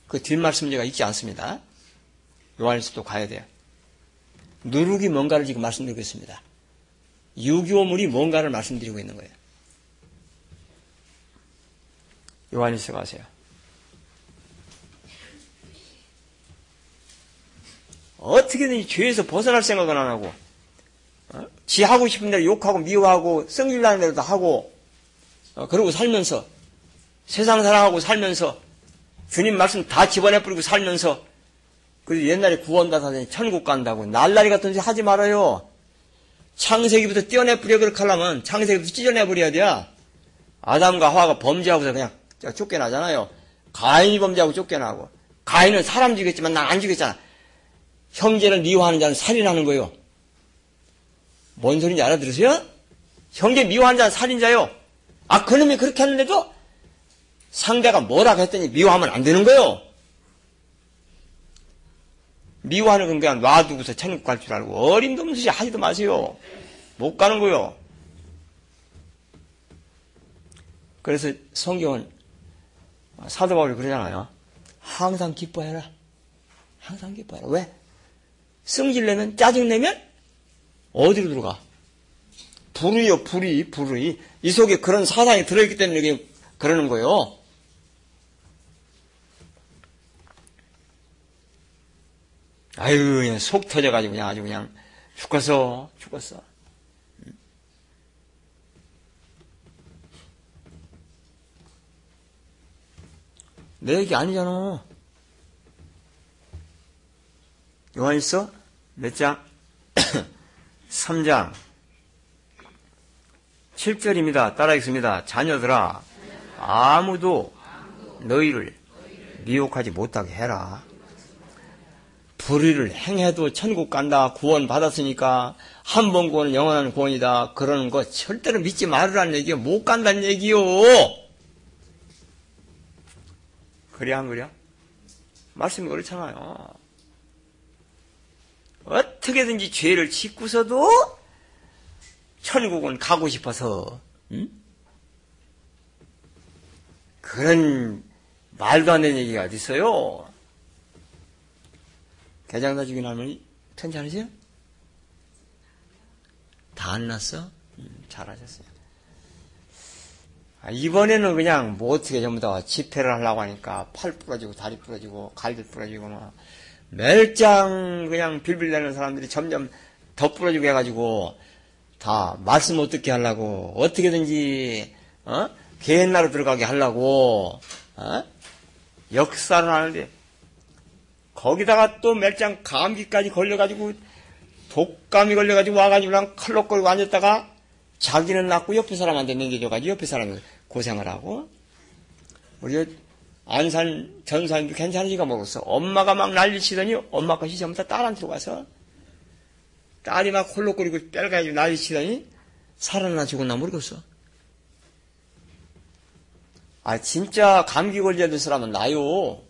그 뒷말씀 제가 읽지 않습니다. 요한에서도 가야 돼요. 누룩이 뭔가를 지금 말씀드리고 있습니다. 유교물이 뭔가를 말씀드리고 있는 거예요. 요한일서 가세요. 어떻게든지 죄에서 벗어날 생각은 안 하고, 어? 지 하고 싶은 대로 욕하고 미워하고 성질나는 대로 다 하고, 어, 그러고 살면서, 세상 사랑하고 살면서, 주님 말씀 다 집어내버리고 살면서, 그래서 옛날에 구원받아서 천국 간다고, 날라리 같은 짓 하지 말아요. 창세기부터 떼어내버려 그렇게 하려면 창세기부터 찢어내버려야 돼. 아담과 하와가 범죄하고서 그냥 쫓겨나잖아요. 가인이 범죄하고 쫓겨나고. 가인은 사람 죽였지만 난 안 죽였잖아. 형제를 미워하는 자는 살인하는 거예요. 뭔 소리인지 알아들으세요? 형제 미워하는 자는 살인자요. 아, 그놈이 그렇게 했는데도 상대가 뭐라고 했더니 미워하면 안 되는 거예요. 미워하는 건 그냥 놔두고서 천국 갈 줄 알고 어림도 없는 짓 하지도 마세요. 못 가는 거요. 그래서 성경은 사도 바울이 그러잖아요. 항상 기뻐해라. 항상 기뻐해라. 왜? 성질 내면 짜증 내면 어디로 들어가? 불의요, 불의, 불의. 이 속에 그런 사상이 들어있기 때문에 그러는 거예요. 아유, 그냥 속 터져가지고 그냥 아주 그냥 죽었어, 죽었어. 내 얘기 아니잖아. 요한일서 몇 장? 3장 7절입니다. 따라하겠습니다. 자녀들아 아무도 너희를 미혹하지 못하게 해라. 불의를 행해도 천국 간다. 구원 받았으니까 한 번 구원은 영원한 구원이다. 그러는 거 절대로 믿지 말으라는 얘기요. 못 간다는 얘기요. 그래 안 그래? 말씀이 그렇잖아요. 어떻게든지 죄를 짓고서도 천국은 가고 싶어서 응? 그런 말도 안 되는 얘기가 어디 있어요? 개장사 죽인 할머니 괜찮으세요? 다 안 났어? 음, 잘하셨어요. 아, 이번에는 그냥 뭐 어떻게 전부 다 집회를 하려고 하니까 팔 부러지고 다리 부러지고 갈비 부러지고 막 멸장 그냥 빌빌대는 사람들이 점점 더 부러지고 해가지고 다 말씀 어떻게 하려고 어떻게든지 어? 개인 나로 들어가게 하려고 어? 역사를 하는데 거기다가 또 멸장 감기까지 걸려가지고 독감이 걸려가지고 와가지고 그냥 칼록거리고 앉았다가 자기는 낫고 옆에 사람한테 넘겨줘가지고 옆에 사람이 고생을 하고 우리 안산 전사님도 괜찮으니까 먹었어. 엄마가 막 난리치더니 엄마 것이 전부 다 딸한테 가서 딸이 막 홀록거리고 뺄가지고 난리치더니 살아나 죽었나 모르겠어. 아 진짜 감기 걸려야 사람은 나요.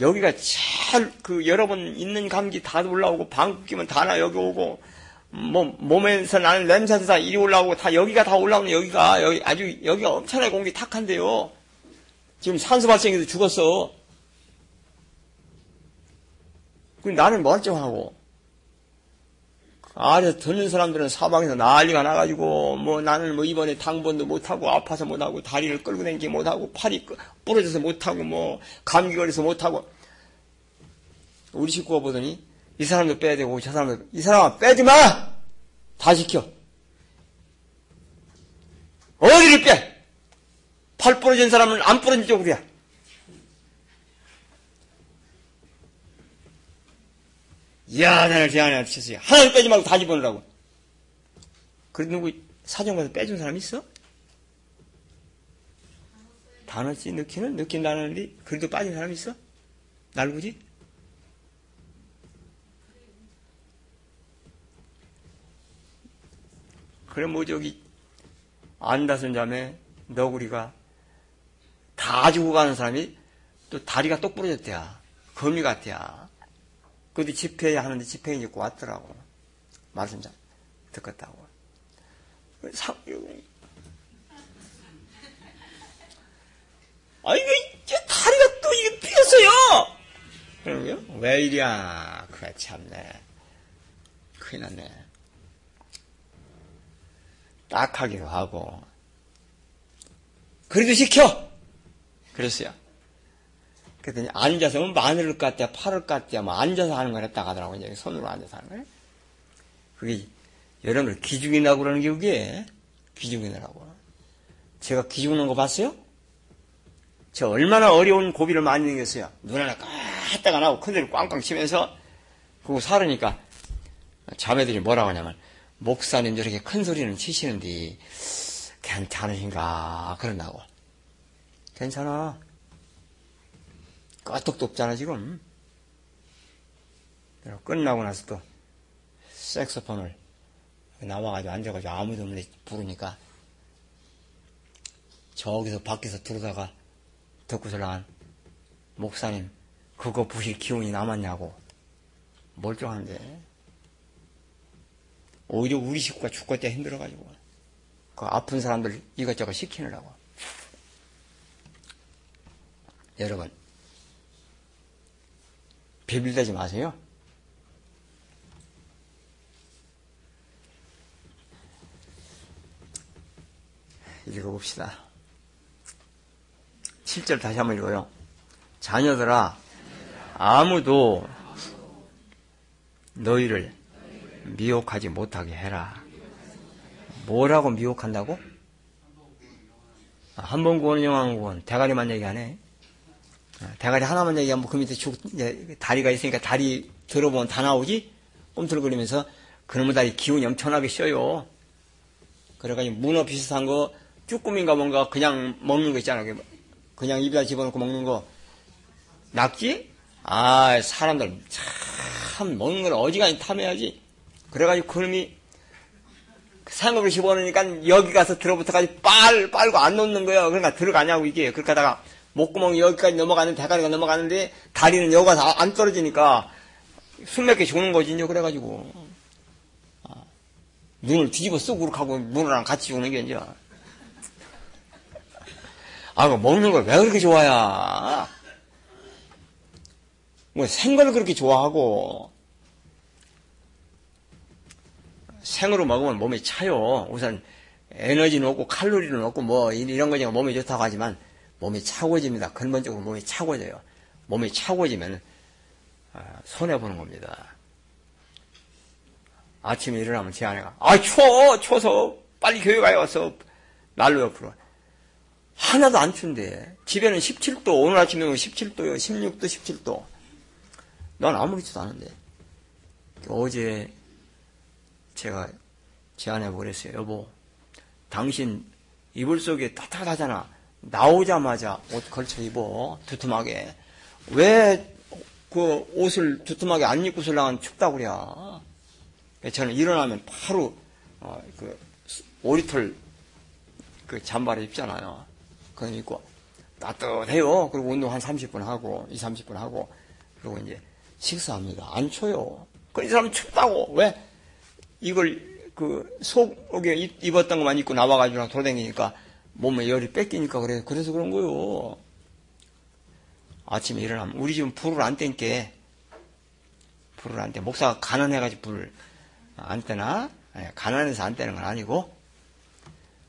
여기가 제일 그 여러분 있는 감기 다 올라오고 방귀 끼면 다 나 여기 오고 뭐 몸에서 나는 냄새도 다 이리 올라오고 다 여기가 다 올라오는 여기가 여기 아주 여기가 엄청나게 공기 탁한데요. 지금 산소 발생해서 죽었어. 그 나는 멀쩡하고 아래 듣는 사람들은 사방에서 난리가 나가지고 뭐 나는 뭐 이번에 당번도 못하고 아파서 못하고 다리를 끌고 다니지 못하고 팔이 부러져서 못하고 뭐 감기 걸려서 못하고 우리 식구가 보더니 이 사람도 빼야 되고 저 사람도 이 사람아 빼지 마! 다 시켜. 어디를 빼? 팔 부러진 사람은 안 부러진 쪽으로야. 야, 나를 제안해 주셨어요. 하나를 빼지 말고 다 집어넣으라고. 그래도 누구 사정 가서 빼준 사람 있어? 다 넣지, 넣기는? 넣긴 나는데, 그래도 빠진 사람 있어? 날구지? 그래, 뭐, 저기, 안다선 자매, 너구리가 다 주고 가는 사람이 또 다리가 똑 부러졌대야. 거미 같대야. 그것도 집회 하는데 집회 입고 왔더라고. 말씀 잘 듣겠다고. 사, 아, 이거, 이제 다리가 또 이게 삐었어요! 그러고요? 왜 이랴. 그래, 참네. 큰일 났네. 딱하기도 하고. 그래도 시켜! 그랬어요. 그랬더니 앉아서 뭐 마늘을 깠대, 팔을 깠대, 뭐 앉아서 하는 걸 했다 하더라고. 이제 손으로 앉아서 하는 거예요. 그게 여러분들 기죽이라고 그러는 게 그게 기죽이라고. 제가 기죽는 거 봤어요? 저 얼마나 어려운 고비를 많이 넘겼어요. 눈 하나 까딱안 하고 큰데를 꽝꽝 치면서 그거 살으니까 자매들이 뭐라고 하냐면 목사님 저렇게 큰 소리는 치시는데 괜찮으신가 그런다고. 괜찮아. 까똑도 없잖아, 지금. 끝나고 나서 또 색소폰을 나와가지고 앉아가지고 아무도 없는데 부르니까 저기서 밖에서 들어다가 듣고서 나간 목사님 그거 부실 기운이 남았냐고. 멀쩡한데. 오히려 우리 식구가 죽겠다 힘들어가지고. 그 아픈 사람들 이것저것 시키느라고. 여러분 비빌대지 마세요. 읽어봅시다. 7절 다시 한번 읽어요. 자녀들아, 아무도 너희를 미혹하지 못하게 해라. 뭐라고 미혹한다고? 한번 구원, 영원 구원. 대가리만 얘기 안 해. 대가리 하나만 얘기하면 그 밑에 죽, 다리가 있으니까 다리 들어보면 다 나오지? 꿈틀거리면서 그놈의 다리 기운이 엄청나게 쉬어요. 그래가지고 문어 비슷한 거, 쭈꾸미인가 뭔가 그냥 먹는 거 있잖아요. 그냥 입에다 집어넣고 먹는 거. 낙지? 아, 사람들 참 먹는 걸 어지간히 탐해야지. 그래가지고 그놈이 상업을 집어넣으니까 여기 가서 들어부터까지 빨, 빨고 안 놓는 거예요. 그러니까 들어가냐고 이게. 그렇게 하다가 목구멍이 여기까지 넘어가는 대가리가 넘어가는데 다리는 여기가 다 안 떨어지니까 숨몇개 죽는 거지, 이제 그래가지고. 아, 눈을 뒤집어 쓰고 하고 문어랑 같이 죽는 게 이제. 아, 그 먹는 걸 왜 그렇게 좋아야? 뭐 생걸 그렇게 좋아하고 생으로 먹으면 몸이 차요. 우선 에너지는 없고 칼로리는 없고 뭐 이런 거지가 몸에 좋다고 하지만 몸이 차고집니다. 근본적으로 몸이 차고져요. 몸이 차고지면 아, 손해 보는 겁니다. 아침에 일어나면 제 아내가 아 추워! 추워서 빨리 교회 가야 와서. 난로 옆으로. 하나도 안 춘데. 집에는 17도 오늘 아침에 17도요. 16도 17도. 난 아무렇지도 않은데 어제 제가 제 아내 보냈어요 여보 당신 이불 속에 따뜻하잖아 나오자마자 옷 걸쳐 입어 두툼하게. 왜 그 옷을 두툼하게 안 입고서 나간 춥다고 그래 저는 일어나면 바로 어, 그 오리털 그 잠바를 입잖아요. 그건 입고 따뜻해요. 그리고 운동 한 30분 하고 2, 30분 하고. 그리고 이제 식사합니다. 안 쳐요. 그이 사람 춥다고. 왜? 이걸 그 속에 입었던 것만 입고 나와가지고 돌아다니니까 몸에 열이 뺏기니까 그래. 그래서 그런 거요. 아침에 일어나면 우리 집은 불을 안 땡게 불을 안 떼. 목사가 가난해가지고 불을 안 떼나? 예, 가난해서 안 떼는 건 아니고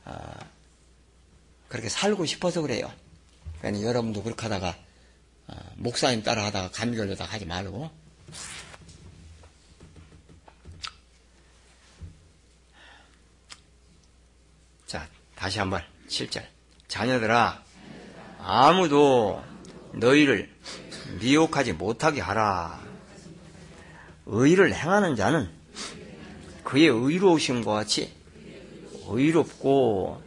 아, 그렇게 살고 싶어서 그래요. 그러니까 여러분도 그렇게 하다가 아, 목사님 따라 하다가 감기 걸려다 하지 말고 자 다시 한번 7절. 자녀들아, 아무도 너희를 미혹하지 못하게 하라. 의를 행하는 자는 그의 의로우심과 같이 의롭고,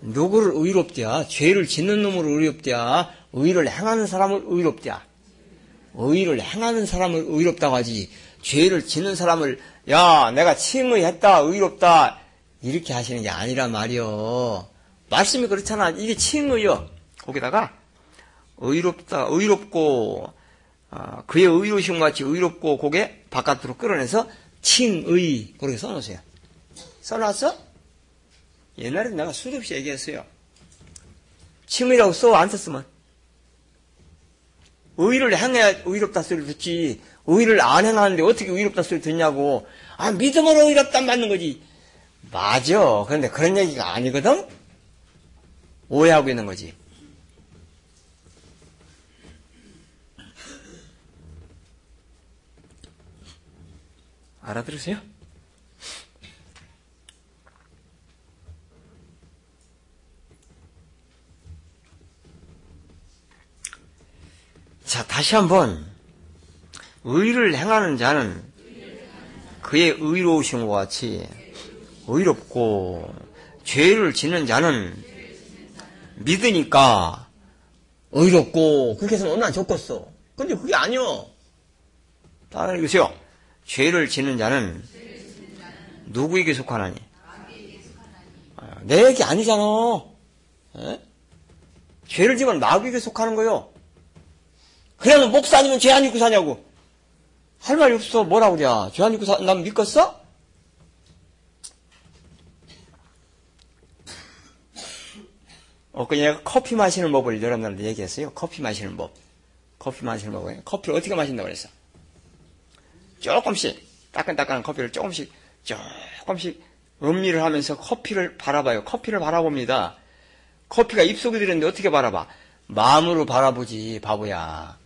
누구를 의롭대야? 죄를 짓는 놈을 의롭대야? 의를 행하는 사람을 의롭대야? 의를 행하는 사람을 의롭다고 하지. 죄를 짓는 사람을, 야, 내가 칭의했다, 의롭다, 이렇게 하시는 게 아니란 말이요. 말씀이 그렇잖아. 이게 칭의요. 거기다가 의롭다, 의롭고 어, 그의 의로우심 같이 의롭고 고개 바깥으로 끌어내서 칭의 그렇게 써놓으세요. 써놨어? 옛날에 내가 수도 없이 얘기했어요. 칭의라고 써 안 썼으면 의를 행해야 의롭다 소리를 듣지 의를 안 행하는데 어떻게 의롭다 소리 듣냐고 아 믿음으로 의롭다 맞는 거지 맞아 그런데 그런 얘기가 아니거든 오해하고 있는 거지. 알아들으세요? 자, 다시 한번. 의를 행하는 자는 그의 의로우심과 같이 의롭고, 죄를 짓는 자는 믿으니까 의롭고 그렇게 해서 얼마나 좋겠어. 근데 그게 아니요. 다른 읽으세요. 죄를 짓는 자는 누구에게 속하나니? 아, 내 얘기 아니잖아. 에? 죄를 지면 마귀에게 속하는 거요. 그러면 목사님은 죄안 입고 사냐고. 할 말이 없어. 뭐라고 그래. 죄 안 입고 사, 난 믿겠어? 엊그제 내가 커피 마시는 법을 여러분들한테 얘기했어요. 커피 마시는 법. 커피 마시는 법을. 커피를 어떻게 마신다고 그랬어? 조금씩, 따끈따끈한 커피를 조금씩, 조금씩 음미를 하면서 커피를 바라봐요. 커피를 바라봅니다. 커피가 입속에 들었는데 어떻게 바라봐? 마음으로 바라보지, 바보야.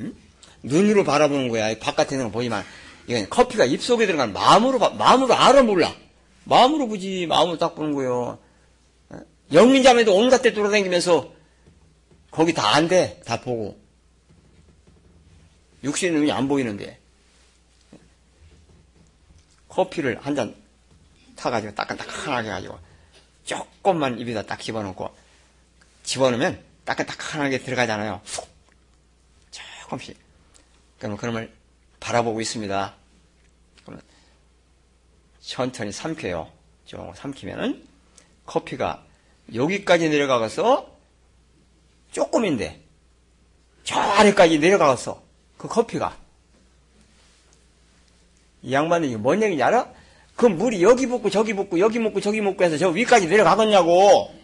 응? 눈으로 바라보는 거야. 바깥에 있는 거 보지만, 이건 커피가 입속에 들어간 마음으로, 마음으로 알아 몰라. 마음으로 보지, 마음으로 딱 보는 거예요. 영민자매도 온갖 데 돌아다니면서 거기 다 안 돼. 다 보고. 육신의 눈이 안 보이는데. 커피를 한 잔 타가지고 따끈따끈하게 해가지고 조금만 입에다 딱 집어넣고 집어넣으면 따끈따끈하게 들어가잖아요. 훅. 조금씩. 그러면 그놈을 바라보고 있습니다. 그러면 천천히 삼켜요. 좀 삼키면은 커피가 여기까지 내려가서 조금인데 저 아래까지 내려가서 그 커피가 이 양반이 뭔 얘기인지 알아? 그 물이 여기 붓고 저기 붓고 여기 묻고 저기 묻고 해서 저 위까지 내려가겠냐고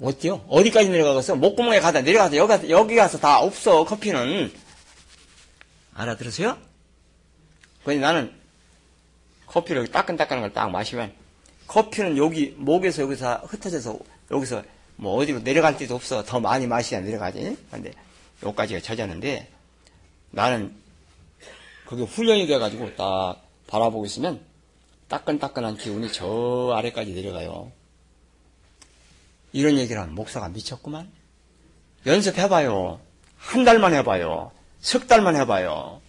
어때요? 어디까지 내려가겠어? 목구멍에 가다 내려가서 여기, 가서, 여기 가서 다 없어 커피는 알아들으세요? 그래서 나는 커피를 따끈따끈한 걸 딱 마시면 커피는 여기 목에서 여기서 흩어져서 여기서 뭐 어디로 내려갈 데도 없어. 더 많이 마셔야 내려가지. 근데 여기까지가 젖었는데 나는 그게 훈련이 돼가지고 딱 바라보고 있으면 따끈따끈한 기운이 저 아래까지 내려가요. 이런 얘기를 하면 목사가 미쳤구만. 연습해봐요. 한 달만 해봐요. 석 달만 해봐요.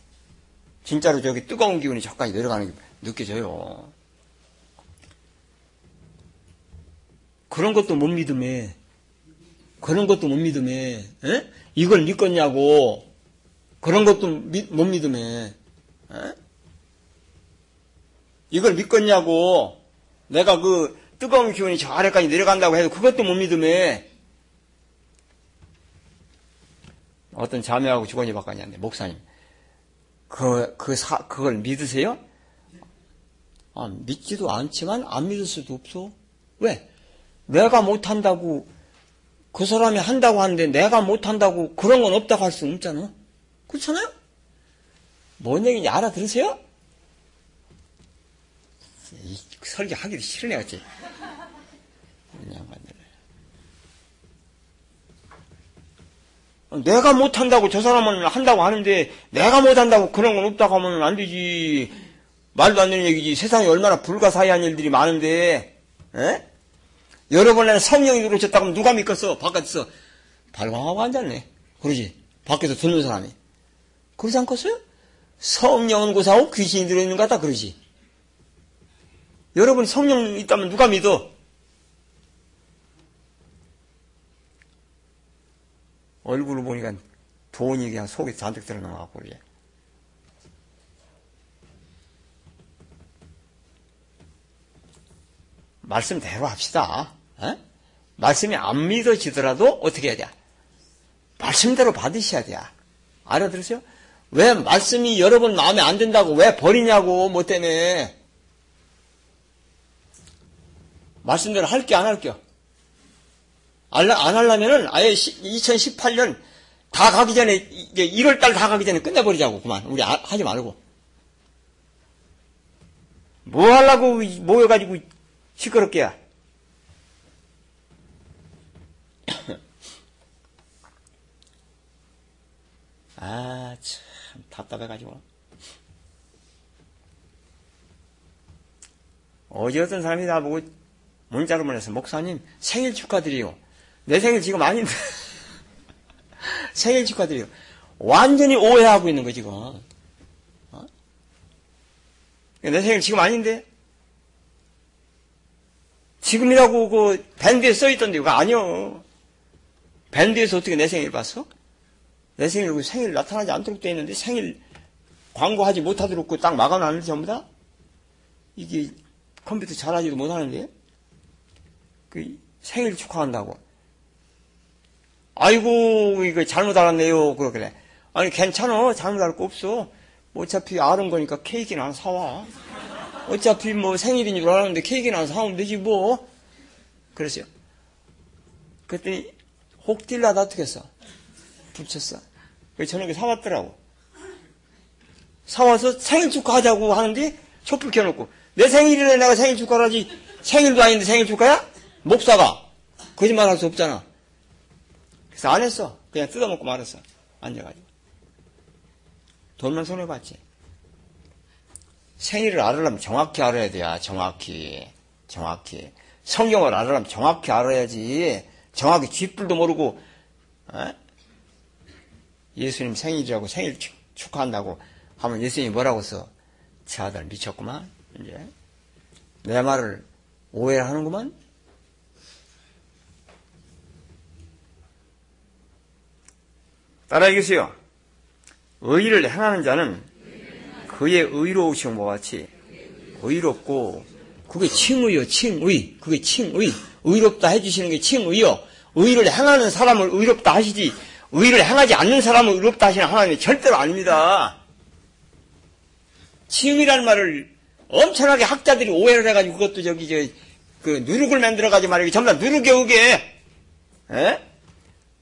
진짜로 저기 뜨거운 기운이 저까지 내려가는 게 느껴져요. 그런 것도 못 믿음에, 그런 것도 못 믿음에, 에? 이걸 믿겠냐고, 그런 것도 미, 못 믿음에, 에? 이걸 믿겠냐고, 내가 그 뜨거운 기운이 저 아래까지 내려간다고 해도 그것도 못 믿음에, 어떤 자매하고 직원이 바꿨냐는데, 목사님, 그, 그 사, 그걸 믿으세요? 아, 믿지도 않지만 안 믿을 수도 없어. 왜? 내가 못한다고, 그 사람이 한다고 하는데 내가 못한다고 그런 건 없다고 할 수는 없잖아. 그렇잖아요? 뭔 얘기인지 알아들으세요? 이 설교 하기도 싫으네, 어찌. 내가 못한다고 저 사람은 한다고 하는데 내가 못한다고 그런 건 없다고 하면 안 되지. 말도 안 되는 얘기지. 세상에 얼마나 불가사의한 일들이 많은데, 에? 여러분에는 성령이 들어오셨다고 하면 누가 믿겠어? 바깥에서 발광하고 앉았네. 그러지. 밖에서 듣는 사람이. 그러지 않겠어요? 성령은 고사하고 귀신이 들어있는 것 같다. 그러지. 여러분 성령 있다면 누가 믿어? 얼굴을 보니까 돈이 그냥 속에 잔뜩 들어나가고 그래. 말씀대로 합시다. 에? 말씀이 안 믿어지더라도 어떻게 해야 돼? 말씀대로 받으셔야 돼. 알아들으세요? 왜 말씀이 여러분 마음에 안 든다고 왜 버리냐고 뭐 때문에 말씀대로 할게 안 할게요? 안 하려면은 아예 2018년 다 가기 전에 이제 1월 달 다 가기 전에 끝내버리자고 그만 우리 아, 하지 말고 뭐 하려고 모여가지고 시끄럽게 아 참 답답해가지고 어제 어떤 사람이 나보고 문자로 보내서 목사님 생일 축하드리요 내 생일 지금 아닌데. 생일 축하드려요. 완전히 오해하고 있는 거, 지금. 어? 내 생일 지금 아닌데? 지금이라고 그 밴드에 써있던데, 이거 아니요. 밴드에서 어떻게 내 생일 봤어? 내 생일, 그 생일 나타나지 않도록 돼 있는데, 생일 광고하지 못하도록 그딱 막아놨는데, 전부 다? 이게 컴퓨터 잘하지도 못하는데? 그 생일 축하한다고. 아이고, 이거 잘못 알았네요. 그러길래. 아니, 괜찮아. 잘못 알 거 없어. 어차피 아는 거니까 케이크는 안 사와. 어차피 뭐 생일인 줄 알았는데 케이크는 안 사오면 되지 뭐. 그랬어요. 그랬더니 혹 딜라다 어떻게 했어? 붙였어. 저녁에 사왔더라고. 사와서 생일 축하하자고 하는데 촛불 켜놓고 내 생일이래 내가 생일 축하를 하지 생일도 아닌데 생일 축하야? 목사가 거짓말 할 수 없잖아. 그래서 안 했어. 그냥 뜯어먹고 말았어. 앉아가지고. 돈만 손해봤지. 생일을 알으려면 정확히 알아야 돼야, 정확히. 정확히. 성경을 알으려면 정확히 알아야지. 정확히 쥐뿔도 모르고, 에? 예수님 생일이라고 생일 축하한다고 하면 예수님이 뭐라고 써? 제 아들 미쳤구만. 이제 내 말을 오해를 하는구만. 따라하겠어요. 의를 행하는 자는 그의 의로우심과 같이 의롭고 그게 칭의요 칭의 그게 칭의 의롭다 해주시는 게 칭의요 의를 행하는 사람을 의롭다 하시지 의를 행하지 않는 사람을 의롭다 하시는 하나님이 절대로 아닙니다. 칭의라는 말을 엄청나게 학자들이 오해를 해가지고 그것도 저기 저그 누룩을 만들어가지고 말이야 전부 다 누룩에 오게 에?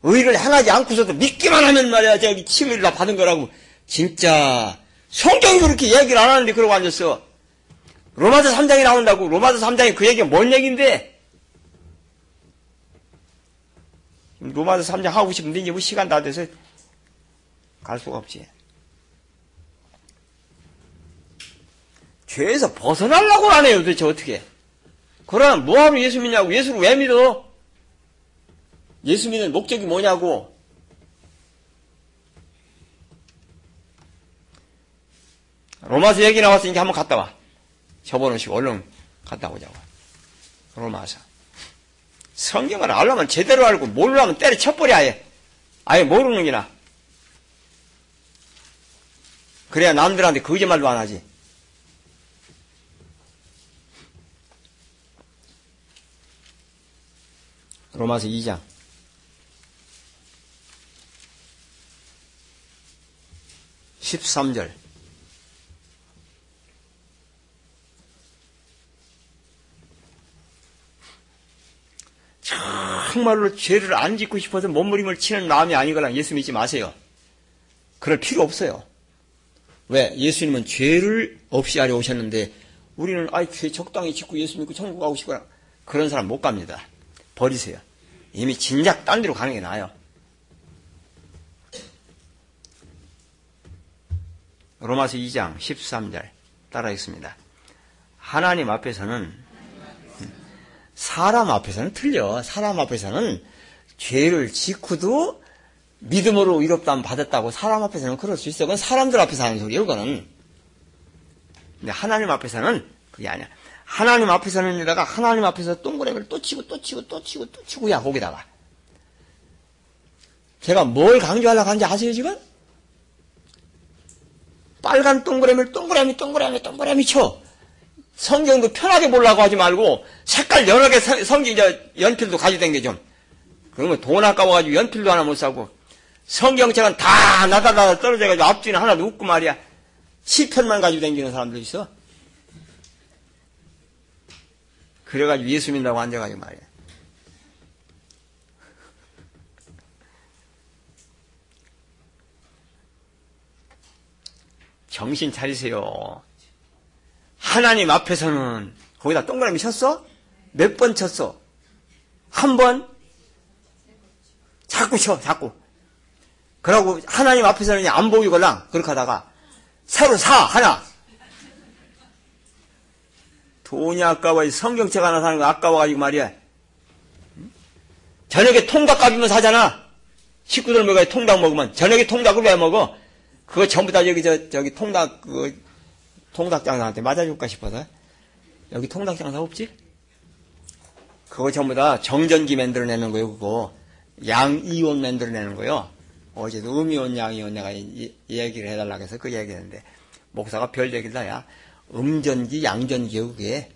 의를 행하지 않고서도 믿기만 하면 말이야 저기 칭의를 다 받은 거라고 진짜 성경이 그렇게 얘기를 안 하는데 그러고 앉았어. 로마서 3장이 나온다고 로마서 3장이 그 얘기가 뭔 얘기인데 로마서 3장 하고 싶은데 이제 뭐 시간 다 돼서 갈 수가 없지. 죄에서 벗어나려고 안 해요, 도대체 어떻게. 그러나 뭐하러 예수 믿냐고, 예수를 왜 믿어? 예수 믿는 목적이 뭐냐고. 로마서 얘기 나왔으니까 한번 갔다 와. 저번에 얼른 갔다 오자고. 로마서. 성경을 알려면 제대로 알고 모르려면 때려쳐버려 아예. 아예 모르는 게나. 그래야 남들한테 거짓말도 안 하지. 로마서 2장. 십삼절 정말로 죄를 안 짓고 싶어서 몸부림을 치는 마음이 아니거나 예수 믿지 마세요. 그럴 필요 없어요. 왜? 예수님은 죄를 없이 하려 오셨는데 우리는 아이 죄 적당히 짓고 예수 믿고 천국 가고 싶거나 그런 사람 못 갑니다. 버리세요. 이미 진작 딴 데로 가는 게 나아요. 로마서 2장 13절 따라하겠습니다. 하나님 앞에서는 사람 앞에서는 틀려. 사람 앞에서는 죄를 짓고도 믿음으로 의롭다면 받았다고 사람 앞에서는 그럴 수 있어. 그건 사람들 앞에서 하는 소리예요, 그거는. 근데 하나님 앞에서는 그게 아니야. 하나님 앞에서는 이다가 하나님 앞에서 동그라미를 또 치고 또 치고 또 치고 또 치고야 거기다가 제가 뭘 강조하려고 하는지 아세요 지금? 빨간 동그라미를 동그라미 동그라미 동그라미 쳐 성경도 편하게 보려고 하지 말고 색깔 여러 개 성경 연필도 가지고 댕겨 좀. 그러면 돈 아까워가지고 연필도 하나 못 사고 성경책은 다 나다나다 떨어져가지고 앞뒤는 하나도 없고 말이야. 시편만 가지고 댕기는 사람들 있어. 그래가지고 예수 믿는다고 앉아가지고 말이야. 정신 차리세요. 하나님 앞에서는 거기다 동그라미 쳤어? 몇 번 쳤어? 한 번? 자꾸 쳐, 자꾸. 그러고 하나님 앞에서는 안 보이거나 그렇게 하다가 새로 사, 하나. 돈이 아까워, 성경책 하나 사는 거 아까워가지고 말이야. 저녁에 통닭값이면 사잖아. 식구들 먹어야 통닭 먹으면. 저녁에 통닭을 왜 먹어? 그거 전부 다 여기, 저, 저기 통닭, 그, 통닭장사한테 맞아줄까 싶어서. 여기 통닭장사 없지? 그거 전부 다 정전기 만들어내는 거예요 그거. 양이온 만들어내는 거요. 어제도 음이온 양이온 내가 이, 얘기를 해달라고 해서 그 얘기했는데 목사가 별 얘기를 다야. 음전기 양전기요 그게.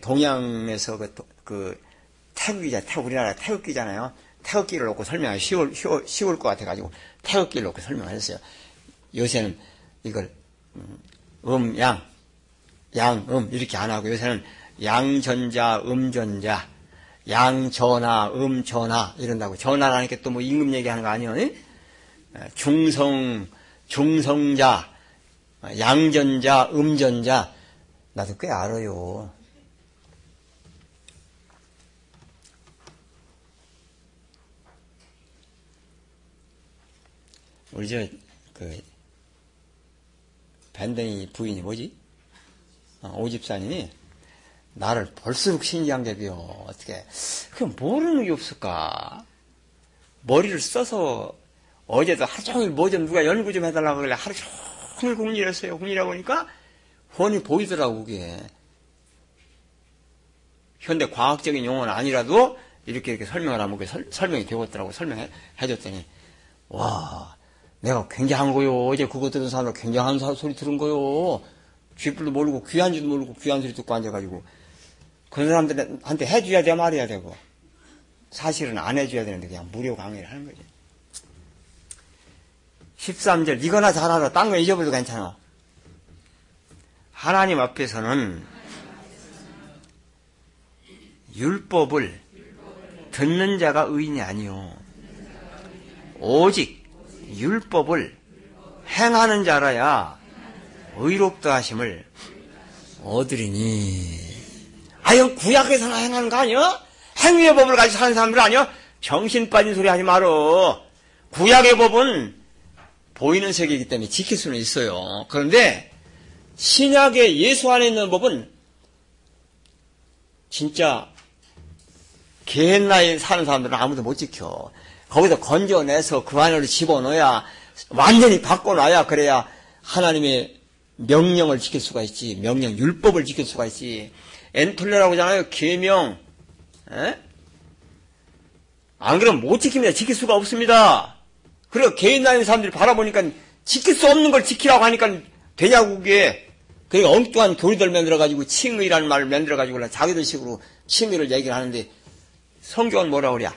동양에서 그, 그 태극기자 태국 우리나라 태극기잖아요. 태극기를 놓고 설명하기 쉬울, 쉬울, 쉬울 것 같아가지고 태극기를 놓고 설명했어요. 요새는 이걸 음, 음, 양, 양, 음 이렇게 안 하고 요새는 양전자, 음전자, 양전하, 음전하 이런다고 전하라니까 또 뭐 임금 얘기하는 거 아니에요? 중성, 중성자, 양전자, 음전자 나도 꽤 알아요. 우리 저그 밴댕이 부인이 뭐지? 어, 오집사님이 나를 볼수록 신기한 게요. 어떻게 그냥 모르는 게 없을까? 머리를 써서 어제도 하루 종일 뭐 좀 누가 연구 좀 해달라고 그래 하루 종일 궁리했어요. 궁리하고 보니까 훤히 보이더라고 그게. 현대 과학적인 용어는 아니라도 이렇게 이렇게 설명을 하면 그 설명이 되었더라고 설명해 줬더니 와 내가 굉장한 거요. 어제 그거 들은 사람으로 굉장한 소리 들은 거요. 쥐뿔도 모르고 귀한지도 모르고 귀한 소리 듣고 앉아가지고 그런 사람들한테 해줘야 돼 말해야 되고 사실은 안 해줘야 되는데 그냥 무료 강의를 하는 거지. 13절 이거나 잘하라. 딴거 잊어버려도 괜찮아. 하나님 앞에서는 율법을 듣는 자가 의인이 아니요. 오직 율법을 행하는 자라야 의롭다 하심을 얻으리니. 아유, 구약에서나 행하는 거 아니야? 행위의 법을 가지고 사는 사람들 아니야? 정신 빠진 소리 하지 말어. 구약의 법은 보이는 세계이기 때문에 지킬 수는 있어요. 그런데 신약의 예수 안에 있는 법은 진짜 개나에 사는 사람들은 아무도 못 지켜. 거기서 건져내서 그 안으로 집어넣어야 완전히 바꿔놔야 그래야 하나님의 명령을 지킬 수가 있지. 명령, 율법을 지킬 수가 있지. 엔톨레라고 하잖아요. 계명. 에? 안 그러면 못 지킵니다. 지킬 수가 없습니다. 그리고 개인 나이 사람들이 바라보니까 지킬 수 없는 걸 지키라고 하니까 되냐고 그게. 그러니까 엉뚱한 교리들 만들어가지고 칭의라는 말을 만들어가지고 자기들 식으로 칭의를 얘기를 하는데 성경은 뭐라 그래?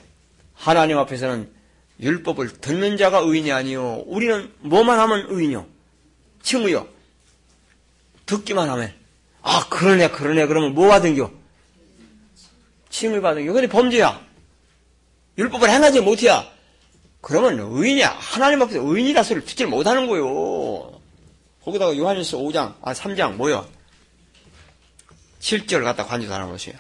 하나님 앞에서는 율법을 듣는 자가 의인이 아니요. 우리는 뭐만 하면 의인이요. 칭의요. 듣기만 하면. 아, 그러네, 그러네. 그러면 뭐 받은겨? 칭의 받은겨. 근데 범죄야. 율법을 행하지 못해야. 그러면 의인이야. 하나님 앞에서 의인이라 소리를 듣지 못하는 거요. 거기다가 요한일서 5장, 아, 3장, 뭐요? 7절 갖다 관주 하나 보세요.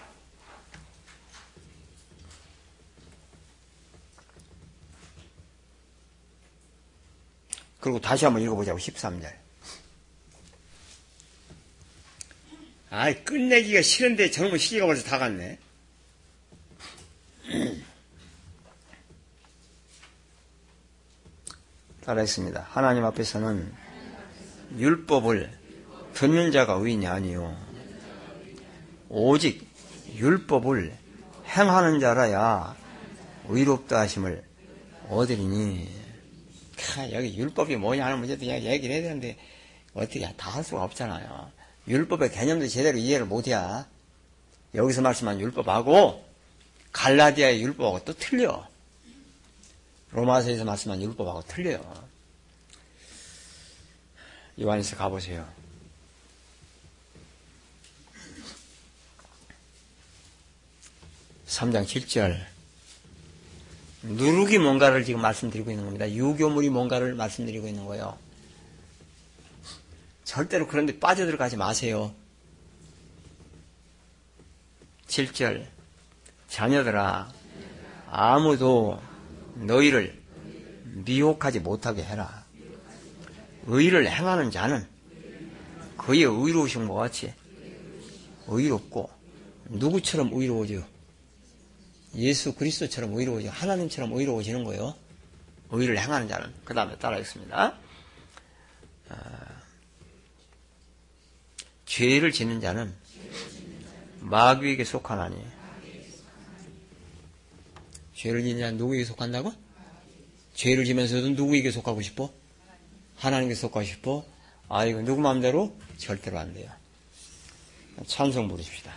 그리고 다시 한번 읽어보자고 13절. 아, 끝내기가 싫은데 저놈의 시기가 벌써 다 갔네. 따라했습니다. 하나님 앞에서는 율법을 듣는 자가 의인이 아니요. 오직 율법을 행하는 자라야 의롭다 하심을 얻으리니 여기 율법이 뭐냐 하는 문제도 얘기를 해야 되는데 어떻게 다 할 수가 없잖아요. 율법의 개념도 제대로 이해를 못해야 여기서 말씀한 율법하고 갈라디아의 율법하고 또 틀려. 로마서에서 말씀한 율법하고 틀려요. 요한에서 가보세요. 삼장칠절 누룩이 뭔가를 지금 말씀드리고 있는 겁니다. 유교물이 뭔가를 말씀드리고 있는 거예요. 절대로 그런데 빠져들어가지 마세요. 7절 자녀들아 아무도 너희를 미혹하지 못하게 해라. 의를 행하는 자는 그의 의로우신 것 같이 의롭고 누구처럼 의로워져? 예수 그리스도처럼 의로워지 하나님처럼 의로워지는 거예요. 의를 행하는 자는 그 다음에 따라하겠습니다. 아, 죄를 짓는 자는 마귀에게 속하나니 죄를 짓는 자는 누구에게 속한다고? 죄를 지면서도 누구에게 속하고 싶어? 하나님께 속하고 싶어? 아 이거 누구 마음대로? 절대로 안 돼요. 찬송 부르십시다.